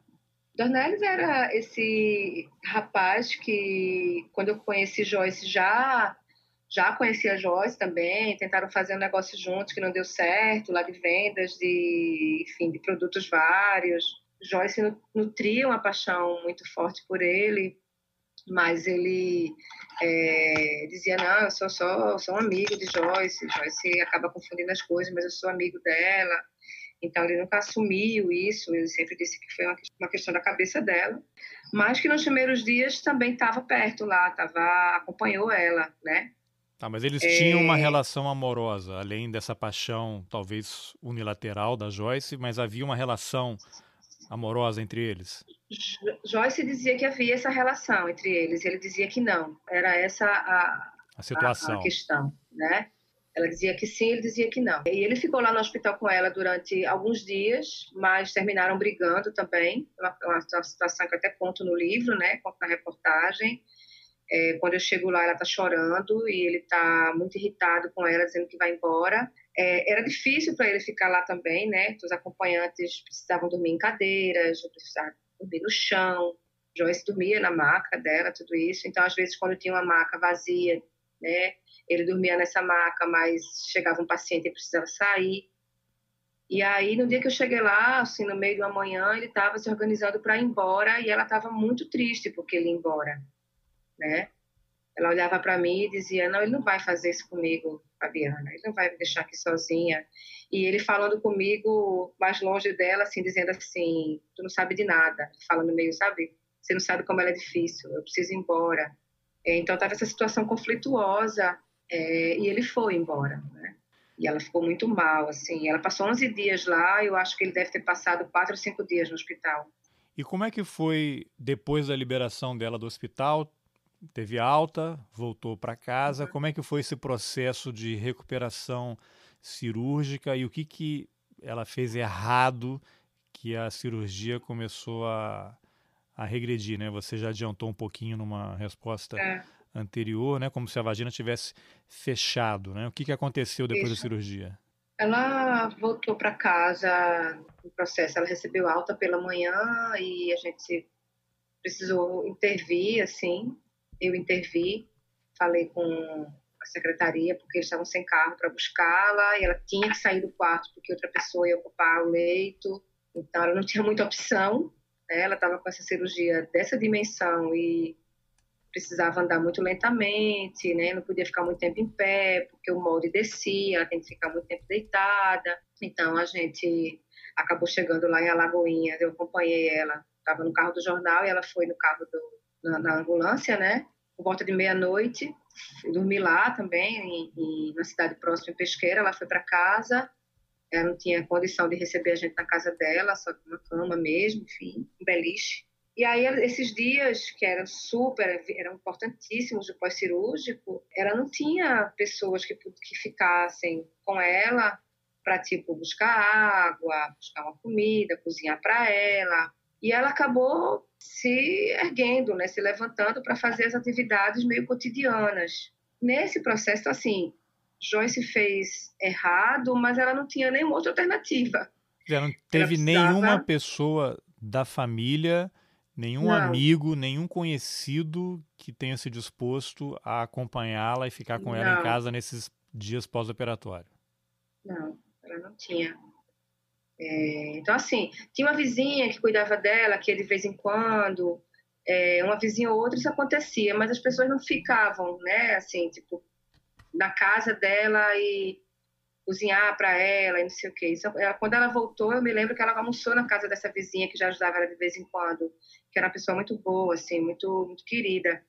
Dornelles era esse rapaz que, quando eu conheci Joyce, já já conhecia Joyce também, tentaram fazer um negócio juntos que não deu certo, lá de vendas de, enfim, de produtos vários. Joyce nutria uma paixão muito forte por ele, mas ele é, dizia não, eu sou só sou um amigo de Joyce, Joyce acaba confundindo as coisas, mas eu sou amigo dela. Então ele nunca assumiu isso, ele sempre disse que foi uma questão da cabeça dela, mas que nos primeiros dias também estava perto lá, tava acompanhou ela, né? Tá, mas eles é... tinham uma relação amorosa, além dessa paixão talvez unilateral da Joyce, mas havia uma relação amorosa entre eles? Joyce dizia que havia essa relação entre eles, ele dizia que não. Era essa a, a situação, a, a questão, né? Ela dizia que sim, ele dizia que não. E ele ficou lá no hospital com ela durante alguns dias, mas terminaram brigando também. Uma, uma situação que eu até conto no livro, né? Conto na reportagem. É, quando eu chego lá, ela está chorando e ele está muito irritado com ela, dizendo que vai embora. É, era difícil para ele ficar lá também, né? Os acompanhantes precisavam dormir em cadeiras, precisavam dormir no chão. Joyce dormia na maca dela, tudo isso. Então, às vezes, quando tinha uma maca vazia, né? Ele dormia nessa maca, mas chegava um paciente e precisava sair. E aí, no dia que eu cheguei lá, assim, no meio da manhã, ele estava se organizando para ir embora e ela estava muito triste porque ele ia embora, né? Ela olhava para mim e dizia: Não, ele não vai fazer isso comigo, Fabiana, ele não vai me deixar aqui sozinha. E ele falando comigo mais longe dela, assim, dizendo assim: Tu não sabe de nada. Falando meio, sabe? Você não sabe como ela é difícil, eu preciso ir embora. É, então, estava essa situação conflituosa é, e ele foi embora, né? E ela ficou muito mal, assim. Ela passou 11 dias lá, eu acho que ele deve ter passado 4 ou 5 dias no hospital. E como é que foi depois da liberação dela do hospital? Teve alta, voltou para casa. Uhum. Como é que foi esse processo de recuperação cirúrgica e o que, que ela fez errado que a cirurgia começou a, a regredir, né? Você já adiantou um pouquinho numa resposta é. anterior, né? Como se a vagina tivesse fechado, né? O que, que aconteceu depois Isso. da cirurgia? Ela voltou para casa no processo, ela recebeu alta pela manhã e a gente precisou intervir, assim, eu intervi, falei com a secretaria, porque eles estavam sem carro para buscá-la, e ela tinha que sair do quarto porque outra pessoa ia ocupar o leito, então ela não tinha muita opção, né? ela estava com essa cirurgia dessa dimensão e precisava andar muito lentamente, né? não podia ficar muito tempo em pé, porque o molde descia, ela tem que ficar muito tempo deitada, então a gente acabou chegando lá em Alagoinhas, eu acompanhei ela, estava no carro do jornal e ela foi no carro do, na, na ambulância, né? Por volta de meia-noite, dormi lá também, em, em, na cidade próxima, em Pesqueira. Ela foi para casa, ela não tinha condição de receber a gente na casa dela, só uma cama mesmo, enfim, um beliche. E aí, esses dias que eram super, eram importantíssimos do pós-cirúrgico, ela não tinha pessoas que, que ficassem com ela para, tipo, buscar água, buscar uma comida, cozinhar para ela. E ela acabou se erguendo, né, se levantando para fazer as atividades meio cotidianas. Nesse processo, assim, Joyce fez errado, mas ela não tinha nenhuma outra alternativa. Ela não teve ela precisava... nenhuma pessoa da família, nenhum não. amigo, nenhum conhecido que tenha se disposto a acompanhá-la e ficar com ela em casa nesses dias pós-operatório. Não, ela não tinha. É, então, assim, tinha uma vizinha que cuidava dela, que de vez em quando, é, uma vizinha ou outra, isso acontecia, mas as pessoas não ficavam, né, assim, tipo, na casa dela e cozinhar para ela e não sei o quê. Isso, ela, quando ela voltou, eu me lembro que ela almoçou na casa dessa vizinha que já ajudava ela de vez em quando, que era uma pessoa muito boa, assim, muito, muito querida.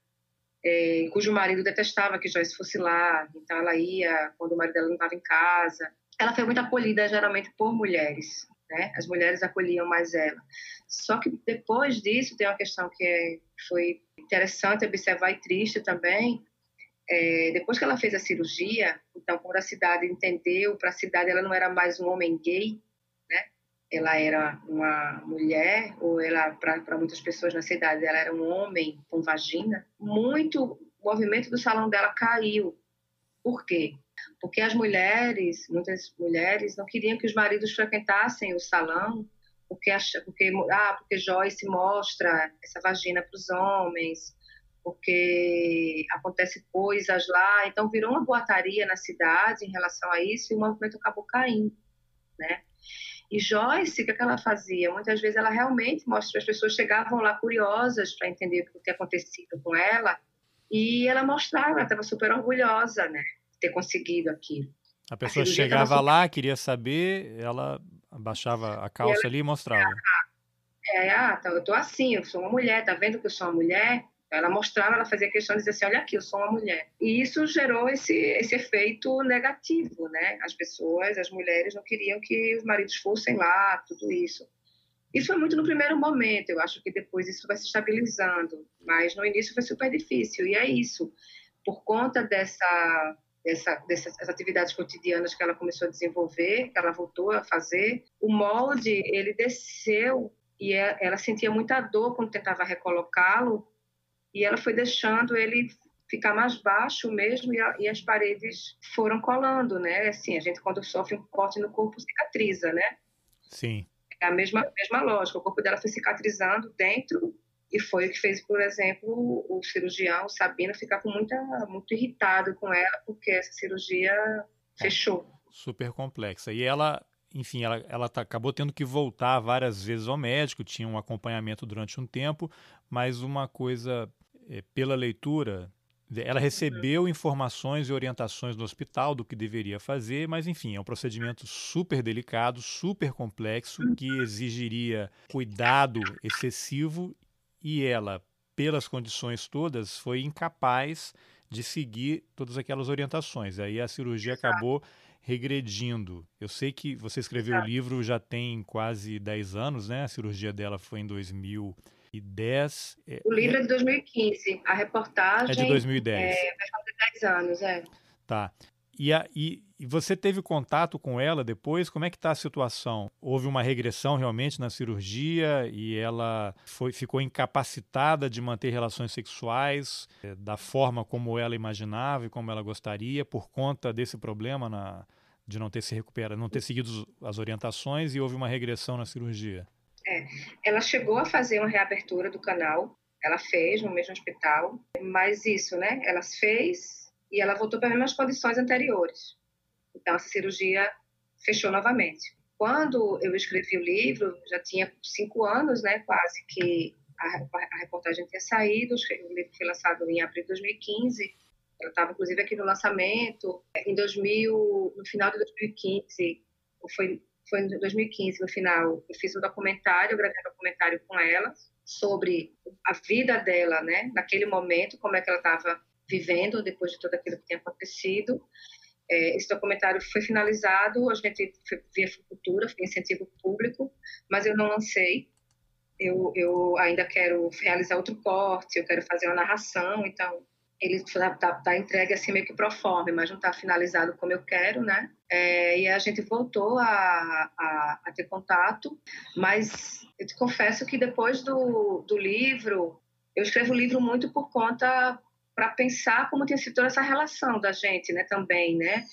é, cujo marido detestava que Joyce fosse lá, então ela ia quando o marido dela não estava em casa. Ela foi muito acolhida geralmente por mulheres, né? As mulheres acolhiam mais ela. Só que depois disso tem uma questão que é, foi interessante observar e triste também. É, depois que ela fez a cirurgia, então quando a cidade entendeu, para a cidade ela não era mais um homem gay, né? Ela era uma mulher, ou ela para muitas pessoas na cidade ela era um homem com vagina. Muito o movimento do salão dela caiu. Por quê? Porque as mulheres, muitas mulheres, não queriam que os maridos frequentassem o salão, porque, porque, ah, porque Joyce mostra essa vagina para os homens, porque acontece coisas lá. Então, virou uma boataria na cidade em relação a isso e o movimento acabou caindo, né? E Joyce, o que, é ela fazia? Muitas vezes ela realmente mostra, as pessoas chegavam lá curiosas para entender o que tinha acontecido com ela, e ela mostrava, ela estava super orgulhosa, né? Ter conseguido aquilo. A pessoa a chegava lá, queria saber, ela abaixava a calça ela, ali e mostrava. É, ah, tá, eu tô assim, eu sou uma mulher, tá vendo que eu sou uma mulher? Ela mostrava, ela fazia questão de dizer assim, olha aqui, eu sou uma mulher. E isso gerou esse, esse efeito negativo, né? As pessoas, as mulheres não queriam que os maridos fossem lá, tudo isso. Isso foi muito no primeiro momento, eu acho que depois isso vai se estabilizando, mas no início foi super difícil, e é isso. Por conta dessa dessa, dessas atividades cotidianas que ela começou a desenvolver, que ela voltou a fazer, o molde ele desceu e é, ela sentia muita dor quando tentava recolocá-lo e ela foi deixando ele ficar mais baixo mesmo e, a, e, as paredes foram colando, né? Assim, a gente quando sofre um corte no corpo cicatriza, né? Sim. É a mesma mesma lógica, o corpo dela foi cicatrizando dentro e foi o que fez, por exemplo, o cirurgião Sabino ficar com muita, muito irritado com ela, porque essa cirurgia fechou. Super complexa. E ela, enfim, ela, ela tá, acabou tendo que voltar várias vezes ao médico, tinha um acompanhamento durante um tempo, mas uma coisa, é, pela leitura, ela recebeu informações e orientações do hospital do que deveria fazer, mas enfim, é um procedimento super delicado, super complexo, que exigiria cuidado excessivo e ela, pelas condições todas, foi incapaz de seguir todas aquelas orientações. Aí a cirurgia Exato. acabou regredindo. Eu sei que você escreveu Exato. o livro já tem quase 10 anos, né? A cirurgia dela foi em 2010. É, o livro é de 2015. A reportagem é de 2010. É, vai fazer 10 anos, é. Tá. E, a, e, e, você teve contato com ela depois? Como é que está a situação? Houve uma regressão realmente na cirurgia e ela foi, ficou incapacitada de manter relações sexuais é, da forma como ela imaginava e como ela gostaria por conta desse problema na, de não ter se recuperado, não ter seguido as orientações e houve uma regressão na cirurgia? É, ela chegou a fazer uma reabertura do canal, ela fez no mesmo hospital, mas isso, né? Ela fez e ela voltou para as mesmas condições anteriores. Então, essa cirurgia fechou novamente. Quando eu escrevi o livro, já tinha cinco anos, né, quase que a, a reportagem tinha saído, o livro foi lançado em abril de 2015, ela estava inclusive aqui no lançamento. Em 2000, no final de 2015, foi foi em 2015 no final, eu fiz um documentário, eu gravei um documentário com ela sobre a vida dela, né, naquele momento, como é que ela estava vivendo depois de tudo aquilo que tinha acontecido. É, esse documentário foi finalizado, a gente foi via Futura, foi incentivo público, mas eu não lancei. Eu, eu ainda quero realizar outro corte, eu quero fazer uma narração, então ele está tá, tá entregue assim meio que pro forma, mas não está finalizado como eu quero, né? É, e a gente voltou a, a, a, ter contato, mas eu te confesso que depois do, do livro, eu escrevo o livro muito por conta para pensar como tinha sido toda essa relação da gente, né, também, né?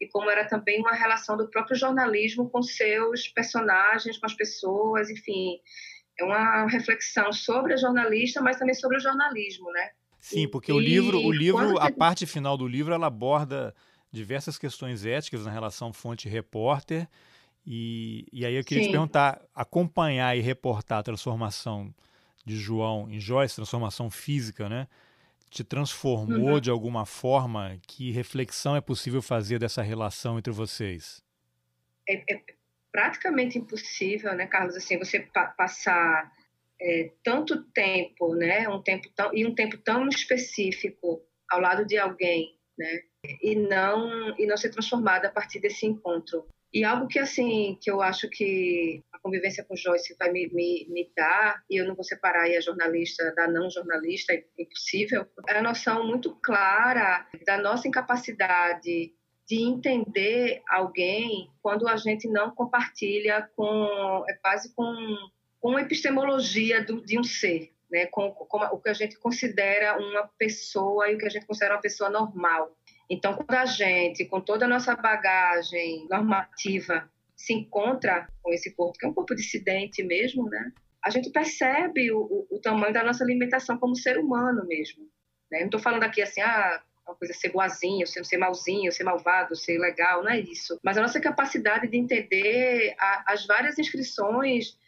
E como era também uma relação do próprio jornalismo com seus personagens, com as pessoas, enfim, é uma reflexão sobre a jornalista, mas também sobre o jornalismo, né? Sim, porque e, o livro, o livro, a parte final do livro, ela aborda diversas questões éticas na relação fonte-repórter. E, e aí eu queria Sim. te perguntar, acompanhar e reportar a transformação de João em Joyce, transformação física, né? Te transformou uhum. de alguma forma? Que reflexão é possível fazer dessa relação entre vocês? É, é praticamente impossível, né, Carlos? Assim, você pa passar é, tanto tempo, né, um tempo tão, e um tempo tão específico ao lado de alguém, né, e não e não ser transformada a partir desse encontro. E algo que assim que eu acho que convivência com Joyce vai me, me, me dar e eu não vou separar a jornalista da não jornalista, é impossível. É a noção muito clara da nossa incapacidade de entender alguém quando a gente não compartilha com é quase com, com a epistemologia do, de um ser, né? Com, com o que a gente considera uma pessoa e o que a gente considera uma pessoa normal. Então, quando a gente, com toda a nossa bagagem normativa, se encontra com esse corpo, que é um corpo dissidente mesmo, né? A gente percebe o, o, o tamanho da nossa limitação como ser humano mesmo. Né? Não estou falando aqui assim, ah, uma coisa ser boazinho, ser, ser malzinho, ser malvado, ser legal, não é isso. Mas a nossa capacidade de entender a, as várias inscrições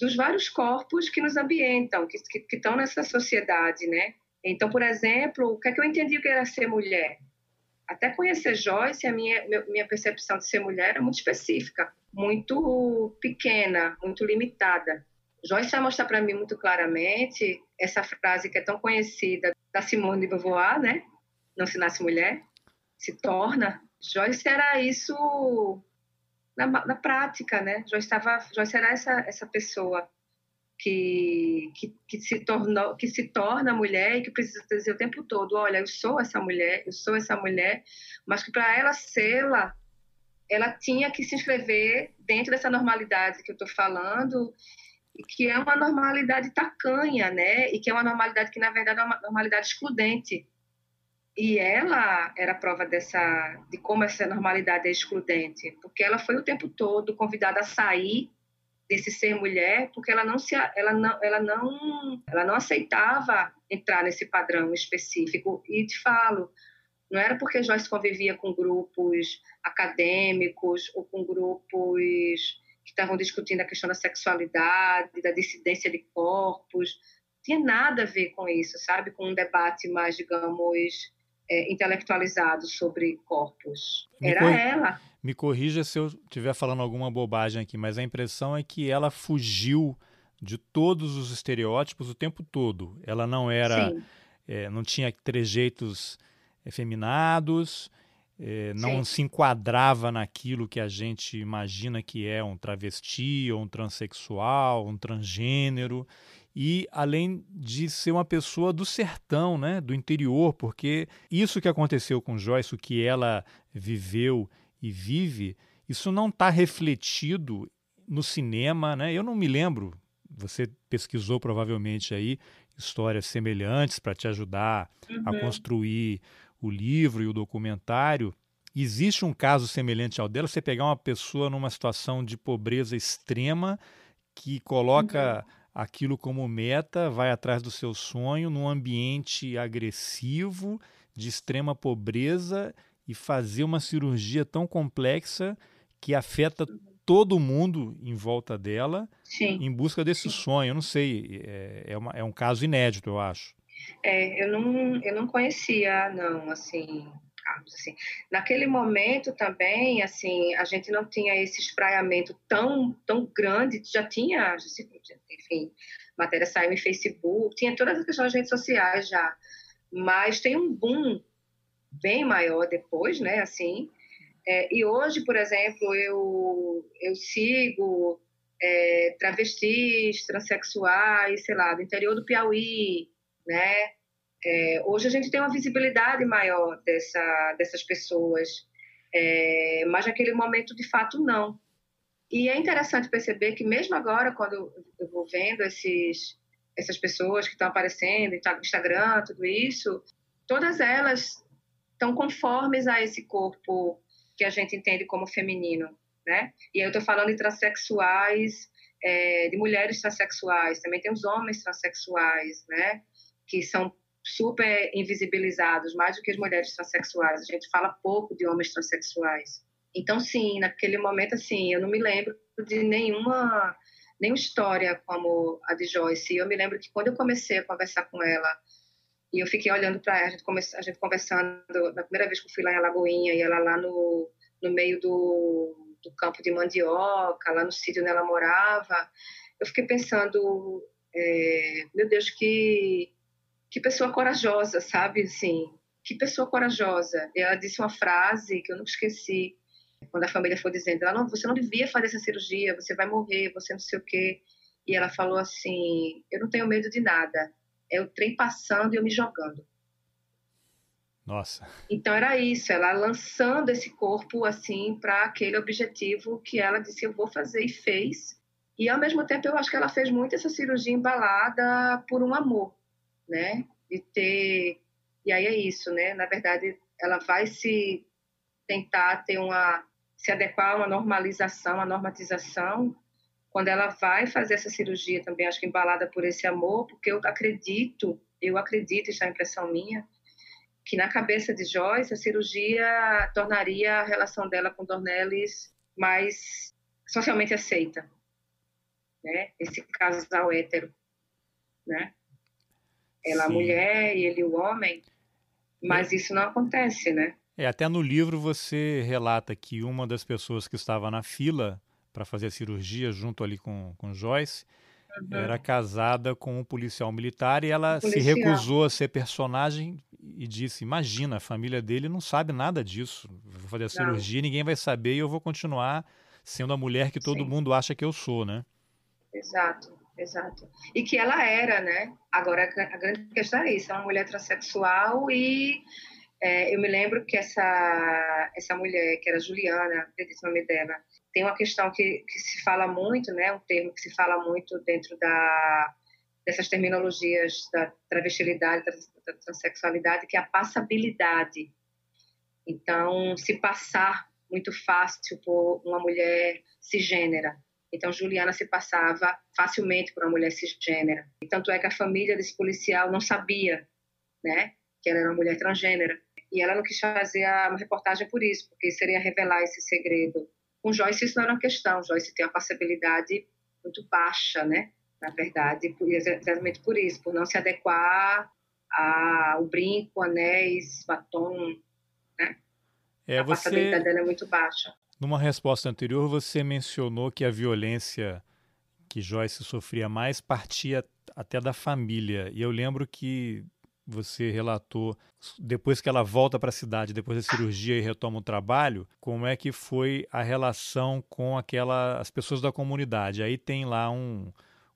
dos vários corpos que nos ambientam, que estão nessa sociedade, né? Então, por exemplo, o que é que eu entendi que era ser mulher? Até conhecer Joyce, a minha, minha percepção de ser mulher é muito específica, muito pequena, muito limitada. Joyce vai mostrar para mim muito claramente essa frase que é tão conhecida da Simone de Beauvoir, né? Não se nasce mulher, se torna. Joyce era isso na, na prática, né? Joyce, estava, Joyce era essa, essa pessoa que, que, que, se tornou, que se torna mulher e que precisa dizer o tempo todo, olha, eu sou essa mulher, eu sou essa mulher, mas que para ela sê-la, ela tinha que se inscrever dentro dessa normalidade que eu estou falando, que é uma normalidade tacanha, né? E que é uma normalidade que na verdade é uma normalidade excludente. E ela era prova dessa de como essa normalidade é excludente, porque ela foi o tempo todo convidada a sair desse ser mulher, porque ela não se ela não ela não ela não aceitava entrar nesse padrão específico e te falo, não era porque Joyce convivia com grupos acadêmicos ou com grupos que estavam discutindo a questão da sexualidade, da dissidência de corpos, tinha nada a ver com isso, sabe? Com um debate mais, digamos, é, intelectualizado sobre corpos. Era ela. Me corrija se eu estiver falando alguma bobagem aqui, mas a impressão é que ela fugiu de todos os estereótipos o tempo todo. Ela não era, é, não tinha trejeitos efeminados, é, não Sim. se enquadrava naquilo que a gente imagina que é um travesti, ou um transexual, um transgênero e além de ser uma pessoa do sertão, né, do interior, porque isso que aconteceu com Joyce, o que ela viveu e vive, isso não está refletido no cinema, né? Eu não me lembro. Você pesquisou provavelmente aí histórias semelhantes para te ajudar uhum. a construir o livro e o documentário. Existe um caso semelhante ao dela? Você pegar uma pessoa numa situação de pobreza extrema que coloca uhum. Aquilo como meta, vai atrás do seu sonho num ambiente agressivo, de extrema pobreza e fazer uma cirurgia tão complexa que afeta todo mundo em volta dela Sim. em busca desse Sim. sonho. Eu não sei, é, é, uma, é, um caso inédito, eu acho. É, eu não, eu não conhecia, não, assim, assim. Naquele momento também, assim, a gente não tinha esse espraiamento tão, tão grande, já tinha, enfim, matéria saiu em Facebook, tinha todas as questões redes sociais já, mas tem um boom bem maior depois, né? Assim, é, e hoje, por exemplo, eu eu sigo é, travestis, transexuais, sei lá, do interior do Piauí, né? É, hoje a gente tem uma visibilidade maior dessa, dessas pessoas, é, mas naquele momento, de fato, não. E é interessante perceber que mesmo agora, quando eu vou vendo esses, essas pessoas que estão aparecendo, Instagram, tudo isso, todas elas estão conformes a esse corpo que a gente entende como feminino, né? E eu estou falando de transexuais, é, de mulheres transexuais, também tem os homens transexuais, né? Que são super invisibilizados, mais do que as mulheres transexuais. A gente fala pouco de homens transexuais. Então, sim, naquele momento, assim, eu não me lembro de nenhuma, nenhuma história como a de Joyce. Eu me lembro que quando eu comecei a conversar com ela e eu fiquei olhando para ela, a gente, a gente conversando, na primeira vez que eu fui lá em Alagoinha, e ela lá no, no meio do, do campo de mandioca, lá no sítio onde ela morava, eu fiquei pensando, É, meu Deus, que, que pessoa corajosa, sabe? Assim, que pessoa corajosa. E ela disse uma frase que eu nunca esqueci, quando a família foi dizendo, ela, não, você não devia fazer essa cirurgia, você vai morrer, você não sei o quê. E ela falou assim, eu não tenho medo de nada, é o trem passando e eu me jogando. Nossa. Então era isso, ela lançando esse corpo assim para aquele objetivo que ela disse eu vou fazer e fez. E ao mesmo tempo eu acho que ela fez muito essa cirurgia embalada por um amor, né? De ter e aí é isso, né? Na verdade, ela vai se tentar ter uma se adequar a uma normalização, uma normatização, quando ela vai fazer essa cirurgia também, acho que embalada por esse amor, porque eu acredito, eu acredito, isso é a impressão minha, que na cabeça de Joyce a cirurgia tornaria a relação dela com Dornelles mais socialmente aceita, né? Esse casal hétero, né? Ela Sim. a mulher e ele o homem, mas é. isso não acontece, né? É, até no livro você relata que uma das pessoas que estava na fila para fazer a cirurgia junto ali com, com Joyce uhum. era casada com um policial militar e ela se recusou a ser personagem e disse: Imagina, a família dele não sabe nada disso. Vou fazer a cirurgia, ninguém vai saber e eu vou continuar sendo a mulher que todo Sim. mundo acha que eu sou, né? Exato. Exato. E que ela era, né? Agora, a grande questão é isso: é uma mulher transexual e é, eu me lembro que essa, essa mulher, que era Juliana, acredito o nome dela, tem uma questão que, que se fala muito, né? Um termo que se fala muito dentro da, dessas terminologias da travestilidade, da transexualidade, que é a passabilidade. Então, se passar muito fácil por uma mulher cisgênera. Então, Juliana se passava facilmente por uma mulher cisgênera. E tanto é que a família desse policial não sabia, né, que ela era uma mulher transgênera. E ela não quis fazer a, uma reportagem por isso, porque seria revelar esse segredo. Com Joyce isso não era uma questão. Joyce tem uma passabilidade muito baixa, né? Na verdade, exatamente por isso, por não se adequar ao brinco, anéis, batom, né? É, a você... passabilidade dela é muito baixa. Numa resposta anterior, você mencionou que a violência que Joyce sofria mais partia até da família. E eu lembro que você relatou, depois que ela volta para a cidade, depois da cirurgia e retoma o trabalho, como é que foi a relação com aquela, as pessoas da comunidade. Aí tem lá um,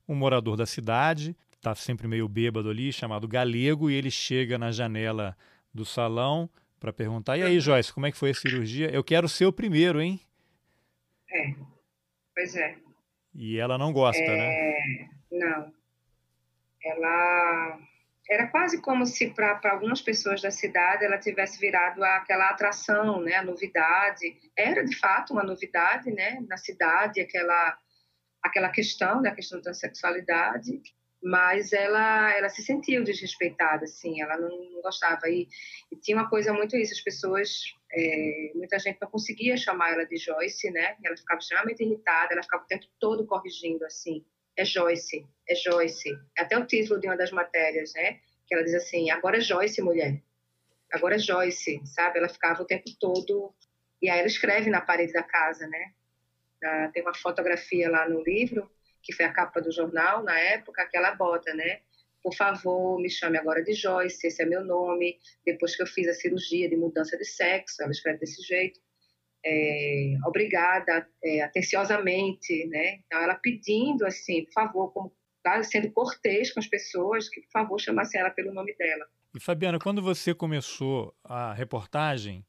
um morador da cidade, está sempre meio bêbado ali, chamado Galego, e ele chega na janela do salão para perguntar: e aí, Joyce, como é que foi a cirurgia? Eu quero ser o primeiro, hein? É, pois é. E ela não gosta, é... né? Não. Ela. Era quase como se para algumas pessoas da cidade ela tivesse virado aquela atração, né, a novidade. Era de fato uma novidade, né, na cidade, aquela aquela questão, né, a questão da sexualidade mas ela ela se sentiu desrespeitada assim ela não, gostava. E, e, tinha uma coisa muito isso as pessoas é, muita gente não conseguia chamar ela de Joyce né? Ela ficava extremamente irritada ela ficava o tempo todo corrigindo assim é Joyce é Joyce. Até o título de uma das matérias né? Que ela diz assim agora é Joyce mulher. Agora é Joyce sabe? Ela ficava o tempo todo. E aí ela escreve na parede da casa né? Tem uma fotografia lá no livro que foi a capa do jornal na época, que ela bota, né? Por favor, me chame agora de Joyce, esse é meu nome. Depois que eu fiz a cirurgia de mudança de sexo, ela escreve desse jeito. É, obrigada, é, atenciosamente, né? Então, ela pedindo, assim, por favor, como, tá, sendo cortês com as pessoas, que, por favor, chamassem ela pelo nome dela. E, Fabiana, quando você começou a reportagem,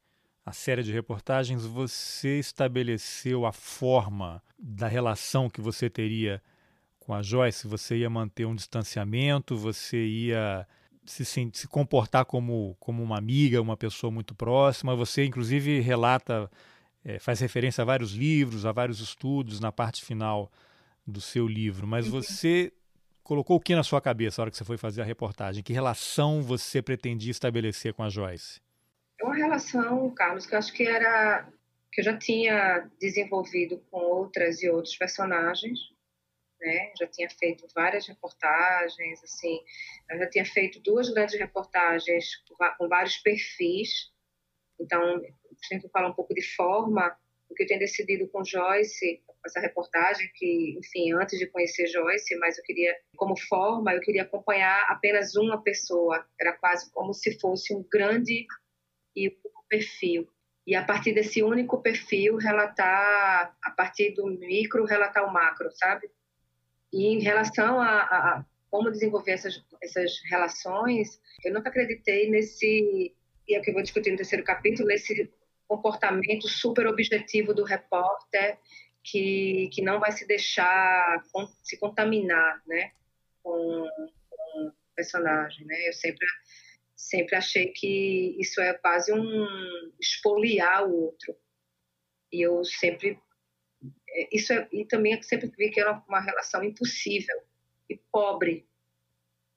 a série de reportagens, você estabeleceu a forma da relação que você teria com a Joyce? Você ia manter um distanciamento? Você ia se, se comportar como, como uma amiga, uma pessoa muito próxima? Você, inclusive, relata, é, faz referência a vários livros, a vários estudos na parte final do seu livro, mas uhum. você colocou o que na sua cabeça na hora que você foi fazer a reportagem? Que relação você pretendia estabelecer com a Joyce? É uma relação, Carlos, que eu acho que era que eu já tinha desenvolvido com outras e outros personagens, né? Já tinha feito várias reportagens, assim, eu já tinha feito duas grandes reportagens com vários perfis. Então, sempre falar um pouco de forma, o que eu tenho decidido com Joyce, essa reportagem, que, enfim, antes de conhecer Joyce, mas eu queria, como forma, eu queria acompanhar apenas uma pessoa. Era quase como se fosse um grande e único perfil. E a partir desse único perfil, relatar, a partir do micro, relatar o macro, sabe? E em relação a, a como desenvolver essas, essas relações, eu nunca acreditei nesse, e é o que eu vou discutir no terceiro capítulo, nesse comportamento super objetivo do repórter que, que não vai se deixar se contaminar né, com, com o personagem. Né? Eu sempre, sempre achei que isso é quase um expoliar o outro. E eu sempre. É, isso é, e também sempre vi que era uma relação impossível e pobre.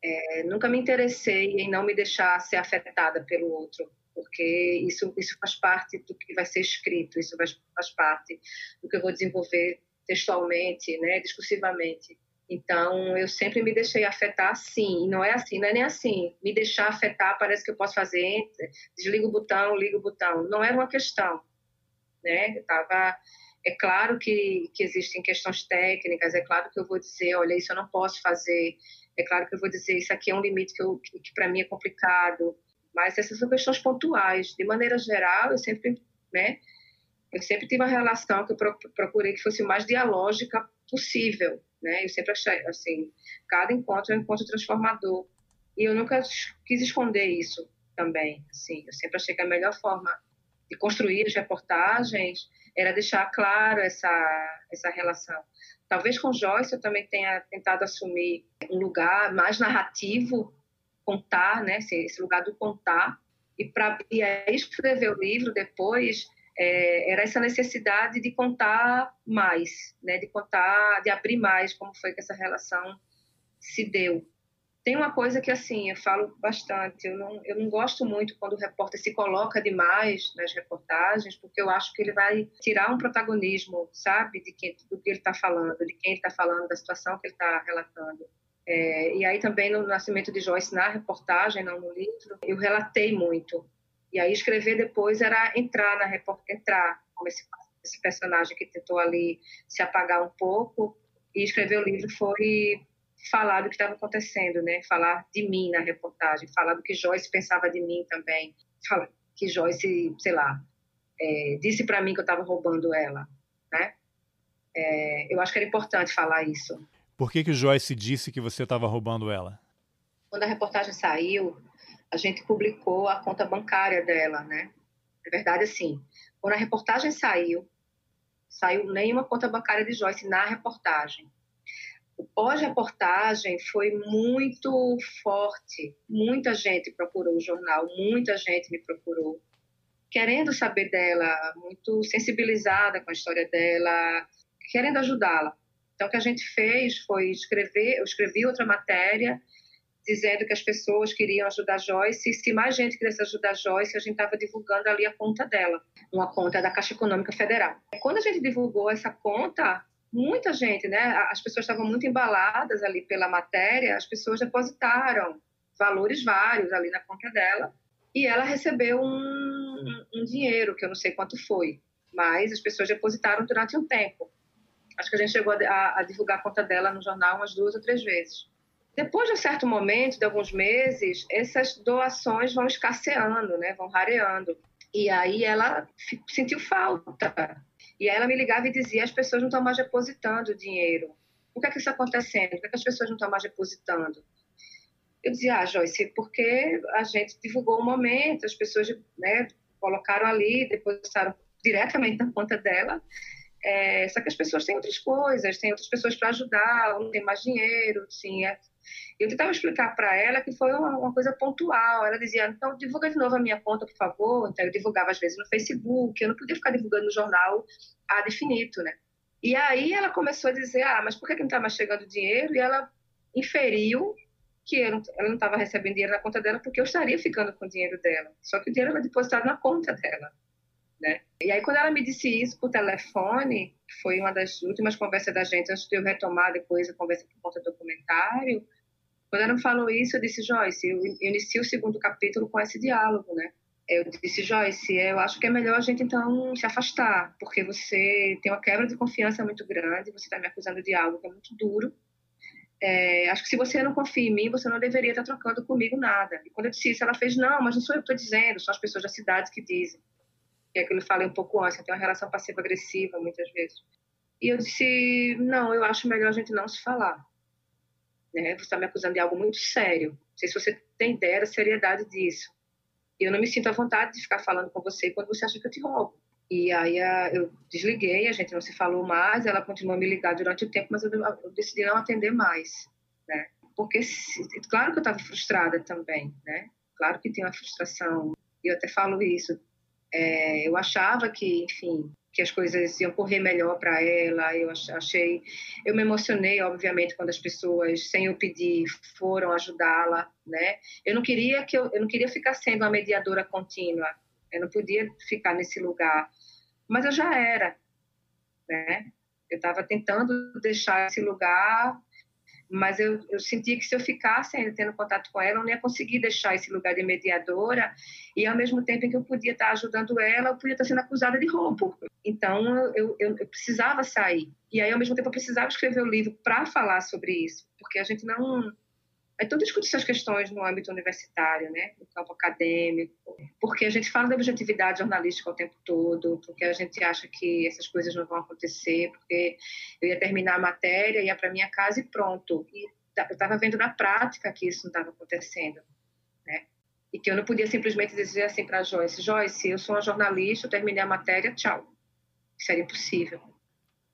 É, nunca me interessei em não me deixar ser afetada pelo outro porque isso, isso faz parte do que vai ser escrito, isso faz, faz parte do que eu vou desenvolver textualmente, né, discursivamente. Então, eu sempre me deixei afetar sim, e não é assim, não é nem assim, me deixar afetar parece que eu posso fazer, desliga o botão, liga o botão, não era uma questão, né, eu tava, é claro que, que existem questões técnicas, é claro que eu vou dizer, olha, isso eu não posso fazer, é claro que eu vou dizer, isso aqui é um limite que, que, que para mim é complicado, mas essas são questões pontuais. De maneira geral, eu sempre, né, eu sempre tive uma relação que eu procurei que fosse o mais dialógica possível, né? Eu sempre achei assim, cada encontro é um encontro transformador. E eu nunca quis esconder isso também, assim. Eu sempre achei que a melhor forma de construir as reportagens era deixar claro essa essa relação. Talvez com Joyce eu também tenha tentado assumir um lugar mais narrativo contar, né, esse lugar do contar, e para escrever o livro depois é, era essa necessidade de contar mais, né, de contar, de abrir mais como foi que essa relação se deu. Tem uma coisa que assim eu falo bastante, eu não, eu não gosto muito quando o repórter se coloca demais nas reportagens, porque eu acho que ele vai tirar um protagonismo, sabe, de quem, do que ele está falando, de quem ele está falando, da situação que ele está relatando. É, e aí também no Nascimento de Joyce, na reportagem, não no livro, eu relatei muito. E aí escrever depois era entrar na reportagem, entrar como esse, esse personagem que tentou ali se apagar um pouco. E escrever o livro foi falar do que estava acontecendo, né? Falar de mim na reportagem, falar do que Joyce pensava de mim também, falar que Joyce, sei lá, é, disse para mim que eu estava roubando ela, né? É, eu acho que era importante falar isso. Por que, que Joyce disse que você estava roubando ela? Quando a reportagem saiu, a gente publicou a conta bancária dela, né? É verdade, assim, quando a reportagem saiu, saiu nenhuma conta bancária de Joyce na reportagem. O pós-reportagem foi muito forte. Muita gente procurou o jornal, muita gente me procurou, querendo saber dela, muito sensibilizada com a história dela, querendo ajudá-la. Então, o que a gente fez foi escrever, eu escrevi outra matéria dizendo que as pessoas queriam ajudar Joyce, e se mais gente quisesse ajudar Joyce, a gente estava divulgando ali a conta dela, uma conta da Caixa Econômica Federal. Quando a gente divulgou essa conta, muita gente, né, as pessoas estavam muito embaladas ali pela matéria, as pessoas depositaram valores vários ali na conta dela, e ela recebeu um, um dinheiro, que eu não sei quanto foi, mas as pessoas depositaram durante um tempo. Acho que a gente chegou a, a divulgar a conta dela no jornal umas duas ou três vezes. Depois de um certo momento, de alguns meses, essas doações vão escasseando, né? vão rareando. E aí ela sentiu falta. E aí ela me ligava e dizia: as pessoas não estão mais depositando dinheiro. Por que, é que isso está acontecendo? Por que, é que as pessoas não estão mais depositando? Eu dizia: ah, Joyce, porque a gente divulgou o momento, as pessoas né, colocaram ali, depositaram diretamente na conta dela é, só que as pessoas têm outras coisas, têm outras pessoas para ajudar, não tem mais dinheiro, sim. É. Eu tentava explicar para ela que foi uma, uma, coisa pontual. Ela dizia, então divulga de novo a minha conta, por favor. Então eu divulgava às vezes no Facebook, eu não podia ficar divulgando no jornal a definito, né? E aí ela começou a dizer, ah, mas por que, não está mais chegando dinheiro? E ela inferiu que ela não estava recebendo dinheiro na conta dela porque eu estaria ficando com o dinheiro dela. Só que o dinheiro era depositado na conta dela né? E aí quando ela me disse isso por telefone, foi uma das últimas conversas da gente antes de eu retomar depois a conversa por conta do documentário, quando ela me falou isso, eu disse, Joyce, eu inicio o segundo capítulo com esse diálogo, né? eu disse, Joyce, eu acho que é melhor a gente então se afastar, porque você tem uma quebra de confiança muito grande, você está me acusando de algo que é muito duro. É, acho que se você não confia em mim, você não deveria estar trocando comigo nada. E quando eu disse isso, ela fez, não, mas não sou eu que estou dizendo, são as pessoas da cidade que dizem. Que é aquilo que eu falei um pouco antes, tem uma relação passiva-agressiva muitas vezes. E eu disse, não, eu acho melhor a gente não se falar. Né? Você está me acusando de algo muito sério. Não sei se você tem ideia da seriedade disso eu não me sinto à vontade de ficar falando com você quando você acha que eu te roubo. E aí eu desliguei, a gente não se falou mais, ela continuou me ligar durante o tempo, mas eu, decidi não atender mais, né? Porque, claro que eu estava frustrada também, né? Claro que tinha uma frustração, e eu até falo isso. É, eu achava que, enfim, que as coisas iam correr melhor para ela. Eu achei, eu me emocionei, obviamente, quando as pessoas, sem eu pedir, foram ajudá-la, né? Eu não queria que eu, eu não queria ficar sendo uma mediadora contínua. Eu não podia ficar nesse lugar, mas eu já era, né? Eu estava tentando deixar esse lugar mas eu, eu sentia que se eu ficasse ainda tendo contato com ela, eu não ia conseguir deixar esse lugar de mediadora e ao mesmo tempo em que eu podia estar ajudando ela, eu podia estar sendo acusada de roubo. Então eu, eu, eu precisava sair. E aí ao mesmo tempo eu precisava escrever o um livro para falar sobre isso, porque a gente não então discute essas questões no âmbito universitário, né, no campo acadêmico, porque a gente fala da objetividade jornalística o tempo todo, porque a gente acha que essas coisas não vão acontecer, porque eu ia terminar a matéria, ia para minha casa e pronto. E eu estava vendo na prática que isso não estava acontecendo, né? E que eu não podia simplesmente dizer assim para Joyce, Joyce, eu sou uma jornalista, eu terminei a matéria, tchau. Era impossível.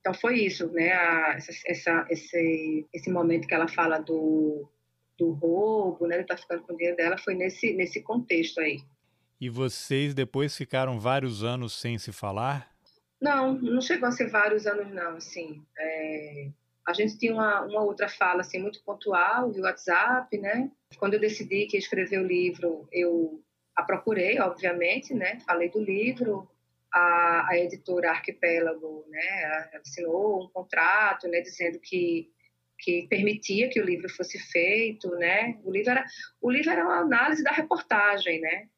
Então foi isso, né? A, essa, essa, esse, esse momento que ela fala do do roubo, né, de estar tá ficando com o dinheiro dela, foi nesse, nesse contexto aí. E vocês depois ficaram vários anos sem se falar? Não, não chegou a ser vários anos, não, assim. É... A gente tinha uma, uma outra fala, assim, muito pontual, de WhatsApp, né? Quando eu decidi que ia escrever o livro, eu a procurei, obviamente, né? Falei do livro, a, a editora Arquipélago, né? Assinou um contrato, né? Dizendo que que permitia que o livro fosse feito, né? O livro era, o livro era uma análise da reportagem, né?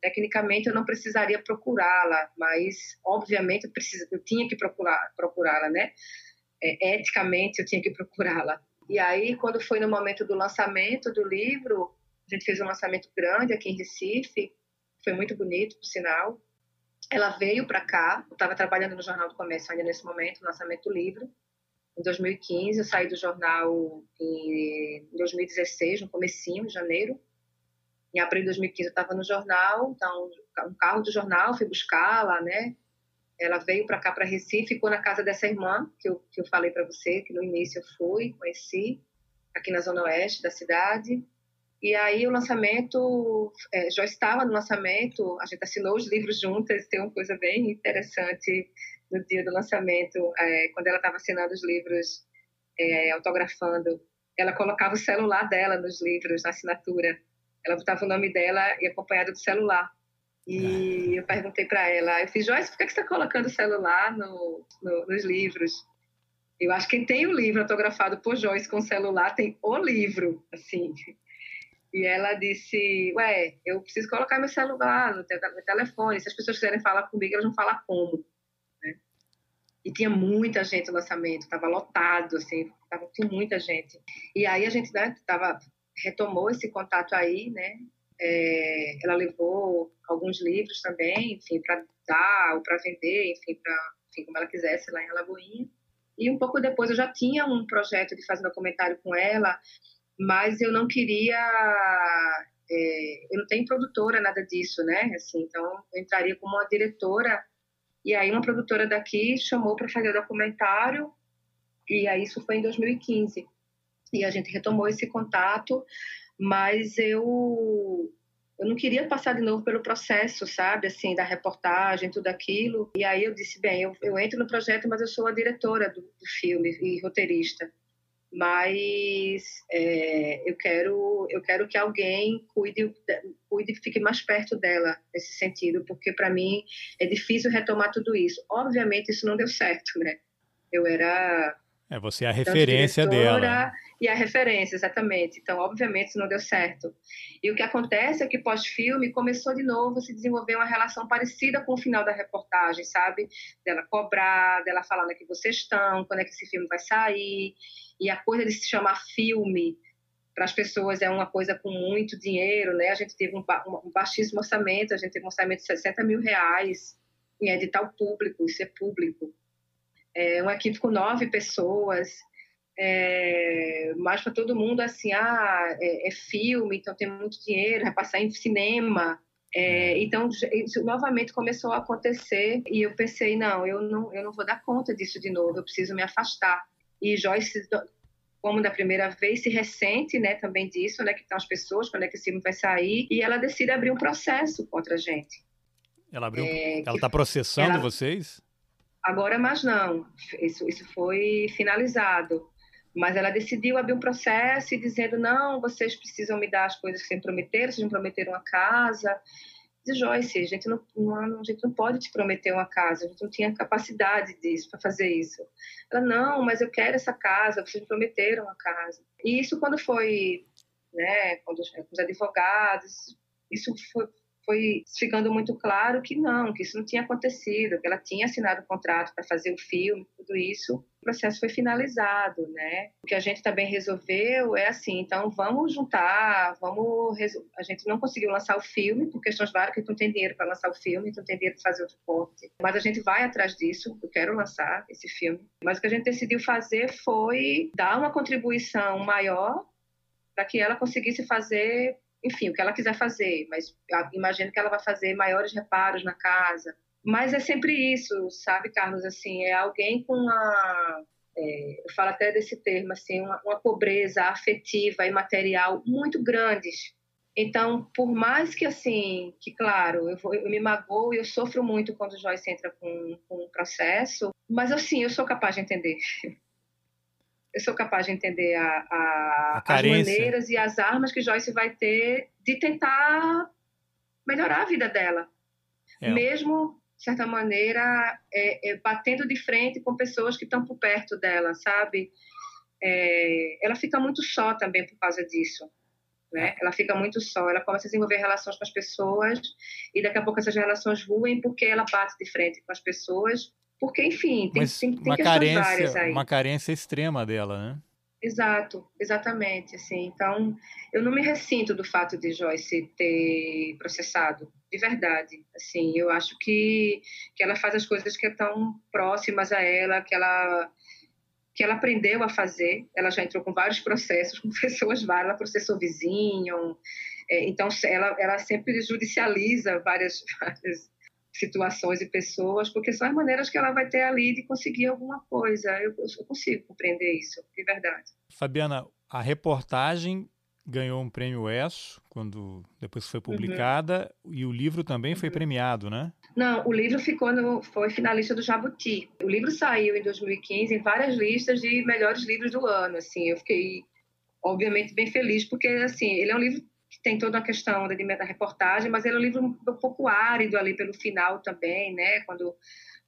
Tecnicamente eu não precisaria procurá-la, mas obviamente eu, preciso, eu tinha que procurar, procurá-la, né? É, eticamente eu tinha que procurá-la. E aí, quando foi no momento do lançamento do livro, a gente fez um lançamento grande aqui em Recife, foi muito bonito, por sinal. Ela veio para cá, eu estava trabalhando no Jornal do Comércio ainda nesse momento, o lançamento do livro em 2015. Eu saí do jornal em 2016, no comecinho, de janeiro. Em abril de 2015 eu estava no jornal, então um carro do jornal, fui buscar né? Ela veio para cá, para Recife, ficou na casa dessa irmã, que eu, que eu falei para você, que no início eu fui, conheci, aqui na zona oeste da cidade. E aí o lançamento, é, já estava no lançamento, a gente assinou os livros juntas, tem uma coisa bem interessante no dia do lançamento, é, quando ela estava assinando os livros, é, autografando, ela colocava o celular dela nos livros, na assinatura. Ela botava o nome dela e acompanhada do celular. E eu perguntei para ela, eu fiz, Joyce, por que você está colocando o celular no, no, nos livros? Eu acho que quem tem o livro autografado por Joyce com o celular tem o livro, assim. E ela disse, ué, eu preciso colocar meu celular no, telefone. Se as pessoas quiserem falar comigo, elas vão falar como. E tinha muita gente no lançamento, estava lotado, assim, tava, tinha muita gente. E aí a gente né, tava, retomou esse contato aí, né? É, ela levou alguns livros também, enfim, para dar ou para vender, enfim, para como ela quisesse lá em Alagoinha. E um pouco depois eu já tinha um projeto de fazer um documentário com ela, mas eu não queria é, eu não tenho produtora nada disso, né? Assim, então eu entraria como uma diretora e aí uma produtora daqui chamou para fazer o documentário, e aí isso foi em 2015. E a gente retomou esse contato, mas eu eu não queria passar de novo pelo processo, sabe, assim, da reportagem, tudo aquilo. E aí eu disse, bem, eu, eu entro no projeto, mas eu sou a diretora do, do filme e roteirista mas é, eu quero eu quero que alguém cuide cuide fique mais perto dela nesse sentido porque para mim é difícil retomar tudo isso. Obviamente isso não deu certo né? Eu era É, você é a referência então, dela. E a referência, exatamente. Então, obviamente, isso não deu certo. E o que acontece é que pós-filme começou de novo a se desenvolver uma relação parecida com o final da reportagem, sabe? Dela cobrar, dela falando que vocês estão, quando é que esse filme vai sair. E a coisa de se chamar filme para as pessoas é uma coisa com muito dinheiro, né? A gente teve um, um baixíssimo orçamento, a gente teve um orçamento de 60 mil reais em edital público, isso é público. É uma equipe com nove pessoas, é, mas para todo mundo assim, ah, é, é, filme, então tem muito dinheiro, vai passar em cinema. É, é, então, isso novamente começou a acontecer e eu pensei, não, eu não, eu não vou dar conta disso de novo, eu preciso me afastar. E Joyce como da primeira vez, se ressente né, também disso, né, que estão as pessoas, quando é que esse filme vai sair, e ela decide abrir um processo contra a gente. Ela abriu, é, ela está processando ela, vocês? Agora, mas não, isso, isso foi finalizado. Mas ela decidiu abrir um processo e dizendo, não, vocês precisam me dar as coisas que vocês prometeram, vocês me prometeram a casa, de Joyce, a gente não, não, a gente não pode te prometer uma casa, a gente não tinha capacidade disso, para fazer isso. Ela, não, mas eu quero essa casa, vocês me prometeram a casa. E isso quando foi, né, quando os advogados, isso foi, foi ficando muito claro que não, que isso não tinha acontecido, que ela tinha assinado o contrato para fazer o filme, tudo isso, o processo foi finalizado, né? O que a gente também resolveu é assim, então vamos juntar, vamos, a gente não conseguiu lançar o filme por questões várias, porque não tem dinheiro para lançar o filme, não tem dinheiro para fazer outro corte, mas a gente vai atrás disso, eu quero lançar esse filme. Mas o que a gente decidiu fazer foi dar uma contribuição maior para que ela conseguisse fazer enfim, o que ela quiser fazer, mas imagino que ela vai fazer maiores reparos na casa. Mas é sempre isso, sabe, Carlos? Assim, é alguém com uma. É, eu falo até desse termo, assim, uma, uma pobreza afetiva e material muito grandes. Então, por mais que, assim, que claro, eu, vou, eu me magoo e eu sofro muito quando o Joyce entra com, com um processo, mas, assim, eu sou capaz de entender. eu sou capaz de entender a, a, a as maneiras e as armas que Joyce vai ter de tentar melhorar a vida dela. É. Mesmo, de certa maneira, é, é, batendo de frente com pessoas que estão por perto dela, sabe? É, ela fica muito só também por causa disso. Né? Ela fica muito só, ela começa a desenvolver relações com as pessoas e daqui a pouco essas relações ruem porque ela bate de frente com as pessoas porque, enfim, tem, Mas tem, tem uma carência, aí. Uma carência extrema dela, né? Exato, exatamente, assim. Então, eu não me ressinto do fato de Joyce ter processado, de verdade. Assim, eu acho que, que ela faz as coisas que estão próximas a ela, que ela que ela aprendeu a fazer. Ela já entrou com vários processos, com pessoas várias, ela processou vizinho. É, então, ela, ela sempre judicializa várias, várias situações e pessoas, porque são as maneiras que ela vai ter ali de conseguir alguma coisa. Eu, eu consigo compreender isso, de verdade. Fabiana, a reportagem ganhou um prêmio ESSO, quando depois foi publicada, uhum. e o livro também uhum. foi premiado, né? Não, o livro ficou no, foi finalista do Jabuti. O livro saiu em 2015 em várias listas de melhores livros do ano, assim. Eu fiquei obviamente bem feliz porque assim, ele é um livro que tem toda a questão da, da reportagem, mas ele é um livro um pouco árido ali pelo final também, né? Quando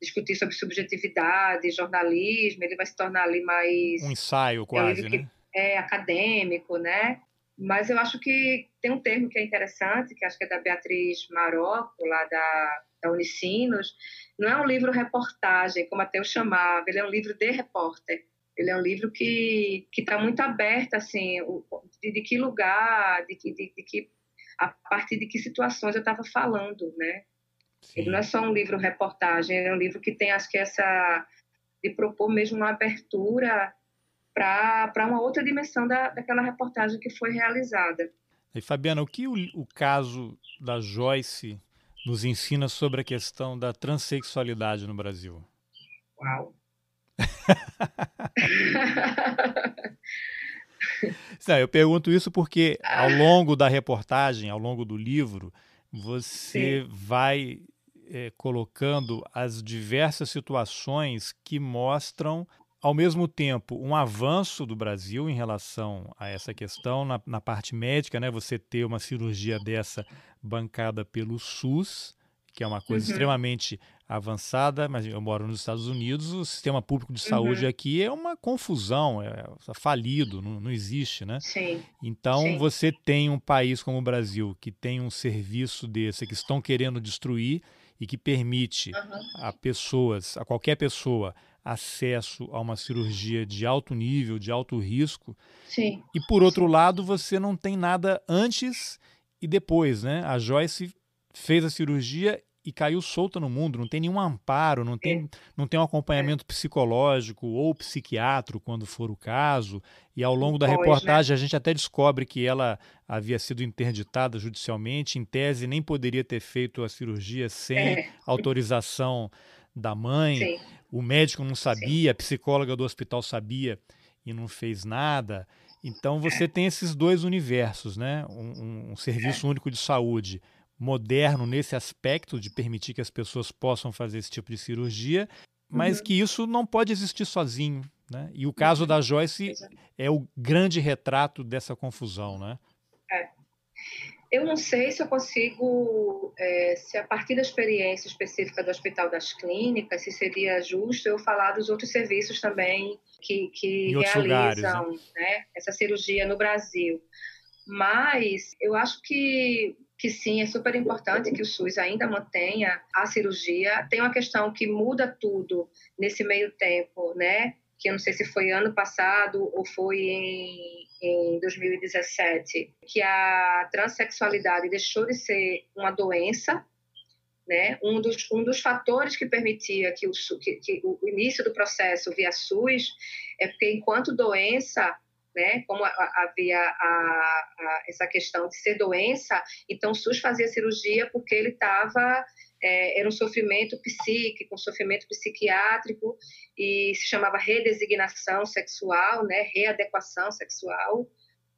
discutir sobre subjetividade, jornalismo, ele vai se tornar ali mais um ensaio quase, é um né? É acadêmico, né? Mas eu acho que tem um termo que é interessante, que acho que é da Beatriz Marocco, lá da, da Unicinos. Não é um livro reportagem, como até eu chamava, ele é um livro de repórter. Ele é um livro que está muito aberto assim, de, de que lugar, de que, de, de, que a partir de que situações eu estava falando, né? Sim. Ele não é só um livro reportagem, é um livro que tem acho que essa de propor mesmo uma abertura para uma outra dimensão da, daquela reportagem que foi realizada. E Fabiana, o que o, o caso da Joyce nos ensina sobre a questão da transexualidade no Brasil? Uau! Não, eu pergunto isso porque ao longo da reportagem, ao longo do livro, você Sim. vai é, colocando as diversas situações que mostram, ao mesmo tempo, um avanço do Brasil em relação a essa questão na, na parte médica, né? Você ter uma cirurgia dessa bancada pelo SUS, que é uma coisa uhum. extremamente avançada, mas eu moro nos Estados Unidos, o sistema público de saúde uhum. aqui é uma confusão, é, é falido, não, não existe, né? Sim. Então Sim. você tem um país como o Brasil que tem um serviço desse que estão querendo destruir e que permite uhum. a pessoas, a qualquer pessoa, acesso a uma cirurgia de alto nível, de alto risco. Sim. E por outro lado, você não tem nada antes e depois, né? A Joyce fez a cirurgia e caiu solta no mundo, não tem nenhum amparo, não tem, é. não tem um acompanhamento é. psicológico ou psiquiátrico, quando for o caso. E ao longo da pois, né? reportagem né? a gente até descobre que ela havia sido interditada judicialmente, em tese nem poderia ter feito a cirurgia sem é. autorização da mãe. Sim. O médico não sabia, Sim. a psicóloga do hospital sabia e não fez nada. Então você é. tem esses dois universos, né? Um, um serviço é. único de saúde moderno nesse aspecto de permitir que as pessoas possam fazer esse tipo de cirurgia, mas uhum. que isso não pode existir sozinho. Né? E o caso uhum. da Joyce é o grande retrato dessa confusão. Né? É. Eu não sei se eu consigo, é, se a partir da experiência específica do Hospital das Clínicas, se seria justo eu falar dos outros serviços também que, que realizam lugares, né? Né, essa cirurgia no Brasil. Mas eu acho que que sim, é super importante que o SUS ainda mantenha a cirurgia. Tem uma questão que muda tudo nesse meio tempo, né? Que eu não sei se foi ano passado ou foi em, em 2017, que a transexualidade deixou de ser uma doença, né? Um dos, um dos fatores que permitia que o, que, que o início do processo via SUS é porque enquanto doença né? Como havia a, a, essa questão de ser doença, então o SUS fazia cirurgia porque ele estava é, era um sofrimento psíquico, um sofrimento psiquiátrico e se chamava redesignação sexual, né? Readequação sexual,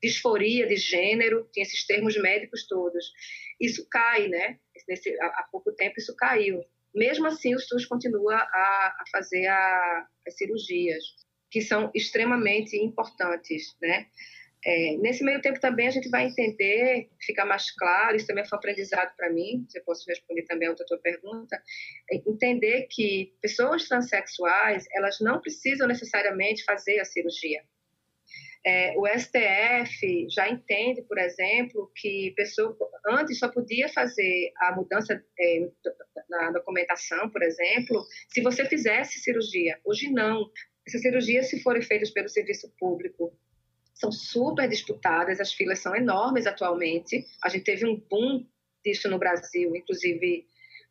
disforia de gênero, tinha esses termos médicos todos. Isso cai, né? Nesse, há, pouco tempo isso caiu. Mesmo assim, o SUS continua a, a fazer as cirurgias que são extremamente importantes, né? É, nesse meio tempo também a gente vai entender, ficar mais claro, isso também foi aprendizado para mim, se eu posso responder também a outra tua pergunta, é entender que pessoas transexuais, elas não precisam necessariamente fazer a cirurgia. É, o STF já entende, por exemplo, que pessoa antes só podia fazer a mudança é, na documentação, por exemplo, se você fizesse cirurgia. Hoje não. Essas cirurgias, se forem feitas pelo serviço público, são super disputadas, as filas são enormes atualmente. A gente teve um boom disso no Brasil, inclusive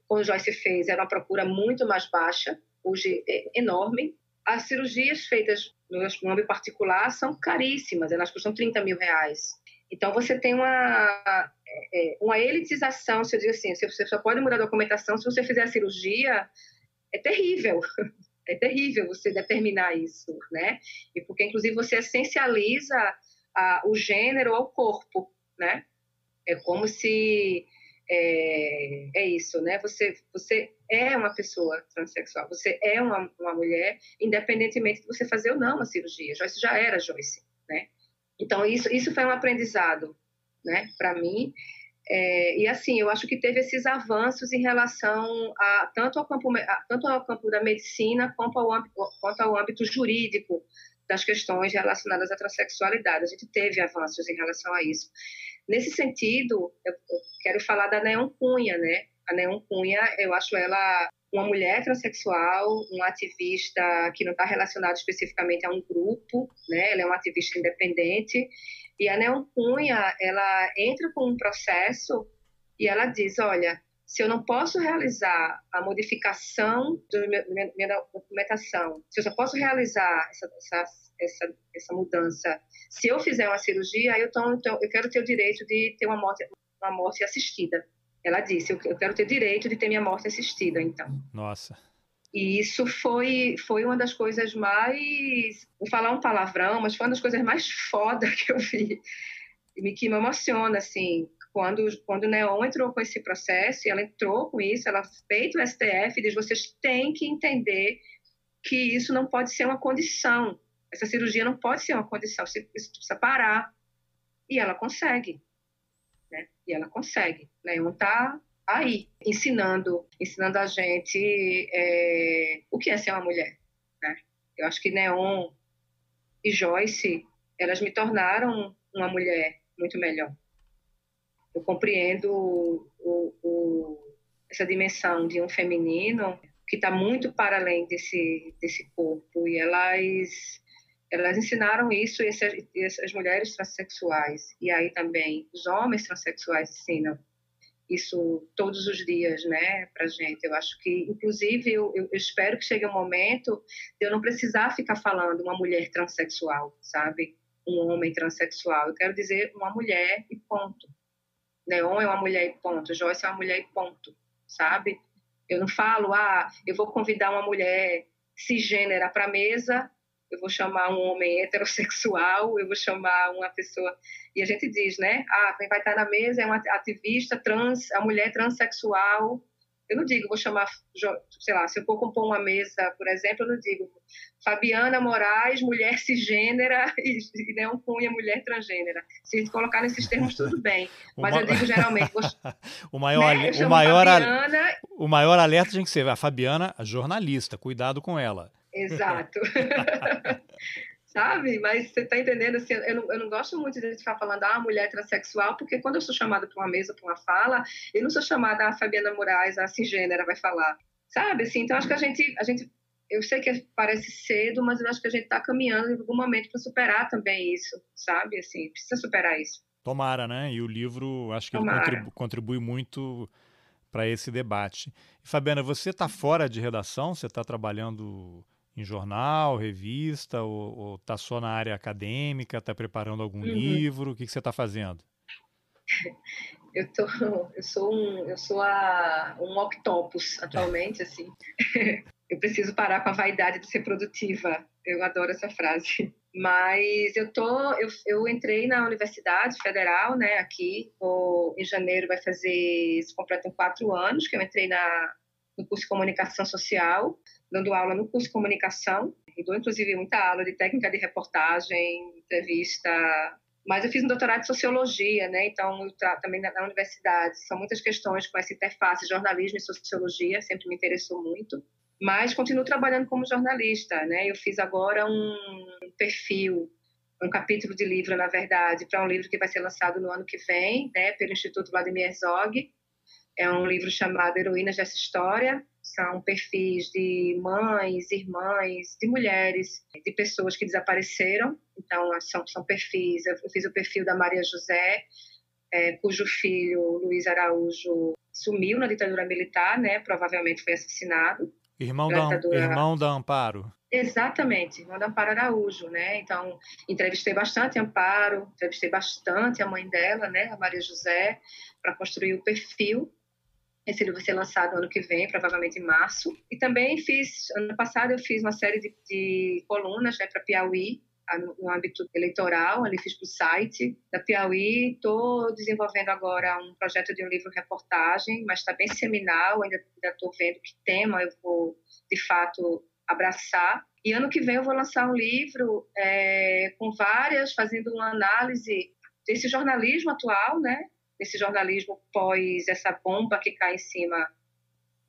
quando Joyce fez, era uma procura muito mais baixa, hoje é enorme. As cirurgias feitas no âmbito particular são caríssimas, elas custam 30 mil reais. Então, você tem uma, é, é, uma elitização, se eu digo assim, você só pode mudar a documentação se você fizer a cirurgia, é terrível. é terrível você determinar isso, né? E porque, inclusive, você essencializa a, o gênero ao corpo, né? É como se é, é, isso, né? Você, você é uma pessoa transexual, você é uma, uma mulher, independentemente de você fazer ou não uma cirurgia. Joyce já era Joyce, né? Então isso, isso foi um aprendizado, né? Para mim é, e assim, eu acho que teve esses avanços em relação a tanto ao campo, a, tanto ao campo da medicina quanto ao, âmbito, quanto ao âmbito jurídico das questões relacionadas à transexualidade. A gente teve avanços em relação a isso. Nesse sentido, eu, quero falar da Neon Cunha, né? A Neon Cunha, eu acho ela uma mulher transexual, uma ativista que não está relacionada especificamente a um grupo, né? Ela é uma ativista independente e a Neon Cunha, ela entra com um processo e ela diz, olha, se eu não posso realizar a modificação da minha, documentação, se eu só posso realizar essa, essa, essa, essa mudança, se eu fizer uma cirurgia, eu, tô, então, eu quero ter o direito de ter uma morte, uma morte assistida. Ela disse, eu, eu quero ter direito de ter minha morte assistida, então. Nossa. E isso foi, foi uma das coisas mais. Vou falar um palavrão, mas foi uma das coisas mais foda que eu vi. E que me emociona, assim. Quando, quando o Neon entrou com esse processo, e ela entrou com isso, ela fez o STF e diz: vocês têm que entender que isso não pode ser uma condição. Essa cirurgia não pode ser uma condição, você precisa parar. E ela consegue. Né? E ela consegue. Neon está aí, ensinando, ensinando a gente é, o que é ser uma mulher. Né? Eu acho que Neon e Joyce, elas me tornaram uma mulher muito melhor. Eu compreendo o, o, essa dimensão de um feminino que está muito para além desse, desse corpo. E elas, elas ensinaram isso, e essas mulheres transexuais, e aí também os homens transexuais ensinam isso todos os dias, né, para gente. Eu acho que, inclusive, eu, eu, espero que chegue um momento de eu não precisar ficar falando uma mulher transexual, sabe? Um homem transexual. Eu quero dizer uma mulher e ponto. Neon é uma mulher e ponto. Joyce é uma mulher e ponto, sabe? Eu não falo, ah, eu vou convidar uma mulher cisgênera para a mesa, eu vou chamar um homem heterossexual, eu vou chamar uma pessoa. E a gente diz, né? Ah, quem vai estar na mesa é uma ativista trans, a mulher transexual, eu não digo, vou chamar, sei lá, se eu for compor uma mesa, por exemplo, eu não digo Fabiana Moraes, mulher cisgênera, e, e Neon Cunha, mulher transgênera. Se colocar nesses termos, tudo bem. Mas uma... eu digo geralmente. Vou... o, maior, né? o, maior Fabiana... o maior alerta tem que ser a Fabiana, a jornalista, cuidado com ela. Exato. sabe? Mas você está entendendo, assim, eu não, eu não gosto muito de ficar falando, ah, mulher transexual, porque quando eu sou chamada para uma mesa, para uma fala, eu não sou chamada a ah, Fabiana Moraes, a cisgênera vai falar, sabe? Assim, então, acho que a gente, a gente eu sei que parece cedo, mas eu acho que a gente está caminhando em algum momento para superar também isso, sabe? Assim, precisa superar isso. Tomara, né? E o livro, acho que Tomara. ele contribui, contribui muito para esse debate. E, Fabiana, você está fora de redação? Você está trabalhando em jornal, revista, ou está só na área acadêmica, está preparando algum uhum. livro? O que, que você está fazendo? Eu, tô, eu sou um, eu sou a, um octopus atualmente, assim. Eu preciso parar com a vaidade de ser produtiva. Eu adoro essa frase. Mas eu tô, eu, eu entrei na Universidade Federal, né, aqui. em janeiro vai fazer, se completam quatro anos que eu entrei na, no curso de Comunicação Social dando aula no curso de comunicação, e dou inclusive muita aula de técnica de reportagem, entrevista. Mas eu fiz um doutorado de sociologia, né? Então, também na, na universidade. São muitas questões com essa interface jornalismo e sociologia, sempre me interessou muito. Mas continuo trabalhando como jornalista, né? Eu fiz agora um perfil um capítulo de livro, na verdade, para um livro que vai ser lançado no ano que vem, né, pelo Instituto Vladimir Herzog. É um livro chamado Heroínas dessa História, são perfis de mães, irmãs, de mulheres, de pessoas que desapareceram. Então, são, são perfis. Eu fiz o perfil da Maria José, é, cujo filho, Luiz Araújo, sumiu na ditadura militar, né? Provavelmente foi assassinado. Irmão, da, ditadura... irmão da Amparo. Exatamente, irmão da Amparo Araújo, né? Então, entrevistei bastante a Amparo, entrevistei bastante a mãe dela, né, a Maria José, para construir o perfil esse livro vai ser lançado ano que vem, provavelmente em março. E também fiz, ano passado eu fiz uma série de, de colunas né, para Piauí, no âmbito eleitoral, ali fiz para o site da Piauí. Estou desenvolvendo agora um projeto de um livro-reportagem, mas está bem seminal, ainda estou vendo que tema eu vou, de fato, abraçar. E ano que vem eu vou lançar um livro é, com várias, fazendo uma análise desse jornalismo atual, né? Nesse jornalismo pós essa bomba que cai em cima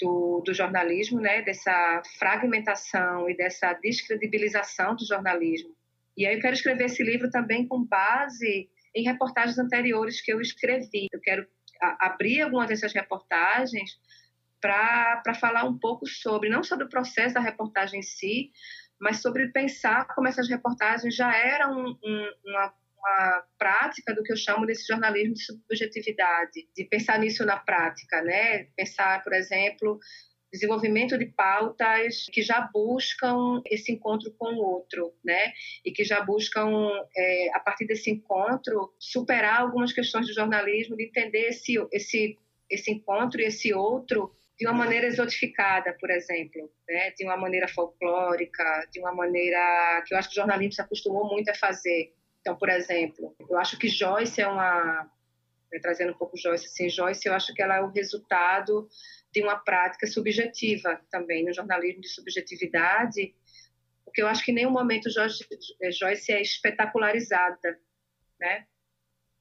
do, do, jornalismo, né, dessa fragmentação e dessa descredibilização do jornalismo. E aí eu quero escrever esse livro também com base em reportagens anteriores que eu escrevi. Eu quero abrir algumas dessas reportagens para falar um pouco sobre, não sobre o processo da reportagem em si, mas sobre pensar como essas reportagens já eram um, uma uma prática do que eu chamo desse jornalismo de subjetividade, de pensar nisso na prática, né? Pensar, por exemplo, desenvolvimento de pautas que já buscam esse encontro com o outro, né? E que já buscam, é, a partir desse encontro, superar algumas questões do jornalismo, de entender esse, esse, esse encontro e esse outro de uma maneira exotificada, por exemplo, né? de uma maneira folclórica, de uma maneira que eu acho que o jornalismo se acostumou muito a fazer, então, por exemplo, eu acho que Joyce é uma, né, trazendo um pouco Joyce, assim, Joyce, eu acho que ela é o resultado de uma prática subjetiva também, no jornalismo de subjetividade, porque eu acho que em nenhum momento Joyce, Joyce é espetacularizada, né?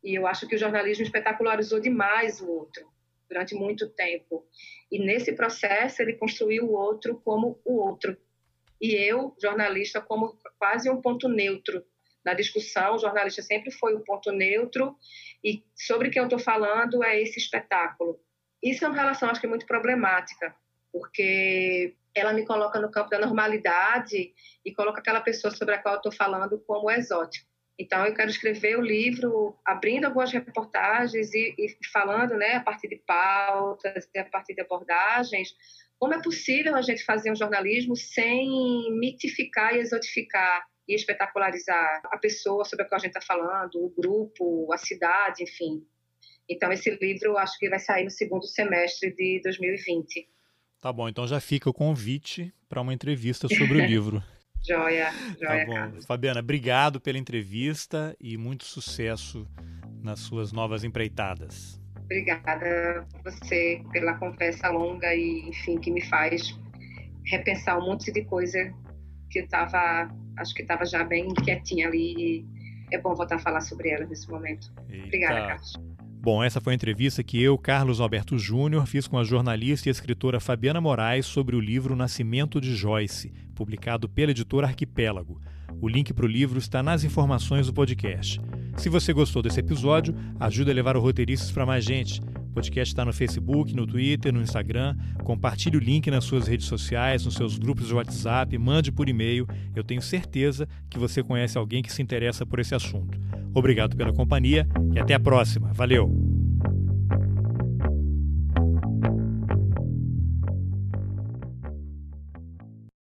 E eu acho que o jornalismo espetacularizou demais o outro. durante muito tempo. E nesse processo ele construiu o outro como o outro. E eu, jornalista, como quase um ponto neutro na discussão. O jornalista sempre foi o ponto neutro e sobre quem eu estou falando é esse espetáculo. Isso é uma relação, acho que, muito problemática, porque ela me coloca no campo da normalidade e coloca aquela pessoa sobre a qual eu estou falando como exótico. Então, eu quero escrever o livro abrindo algumas reportagens e, e falando, né, a partir de pautas, a partir de abordagens, como é possível a gente fazer um jornalismo sem mitificar e exotificar e espetacularizar a pessoa sobre a qual a gente está falando, o grupo, a cidade, enfim. Então, esse livro acho que vai sair no segundo semestre de 2020. Tá bom, então já fica o convite para uma entrevista sobre o livro. Joia, joia. Tá bom. Carlos. Fabiana, obrigado pela entrevista e muito sucesso nas suas novas empreitadas. Obrigada a você pela conversa longa e, enfim, que me faz repensar um monte de coisa que estava, acho que estava já bem quietinha ali. é bom voltar a falar sobre ela nesse momento. Eita. Obrigada, Carlos. Bom, essa foi a entrevista que eu, Carlos Alberto Júnior, fiz com a jornalista e escritora Fabiana Moraes sobre o livro Nascimento de Joyce, publicado pela editora Arquipélago. O link para o livro está nas informações do podcast. Se você gostou desse episódio, ajude a levar o Roteiristas para mais gente. Podcast está no Facebook, no Twitter, no Instagram. Compartilhe o link nas suas redes sociais, nos seus grupos de WhatsApp, mande por e-mail. Eu tenho certeza que você conhece alguém que se interessa por esse assunto. Obrigado pela companhia e até a próxima. Valeu!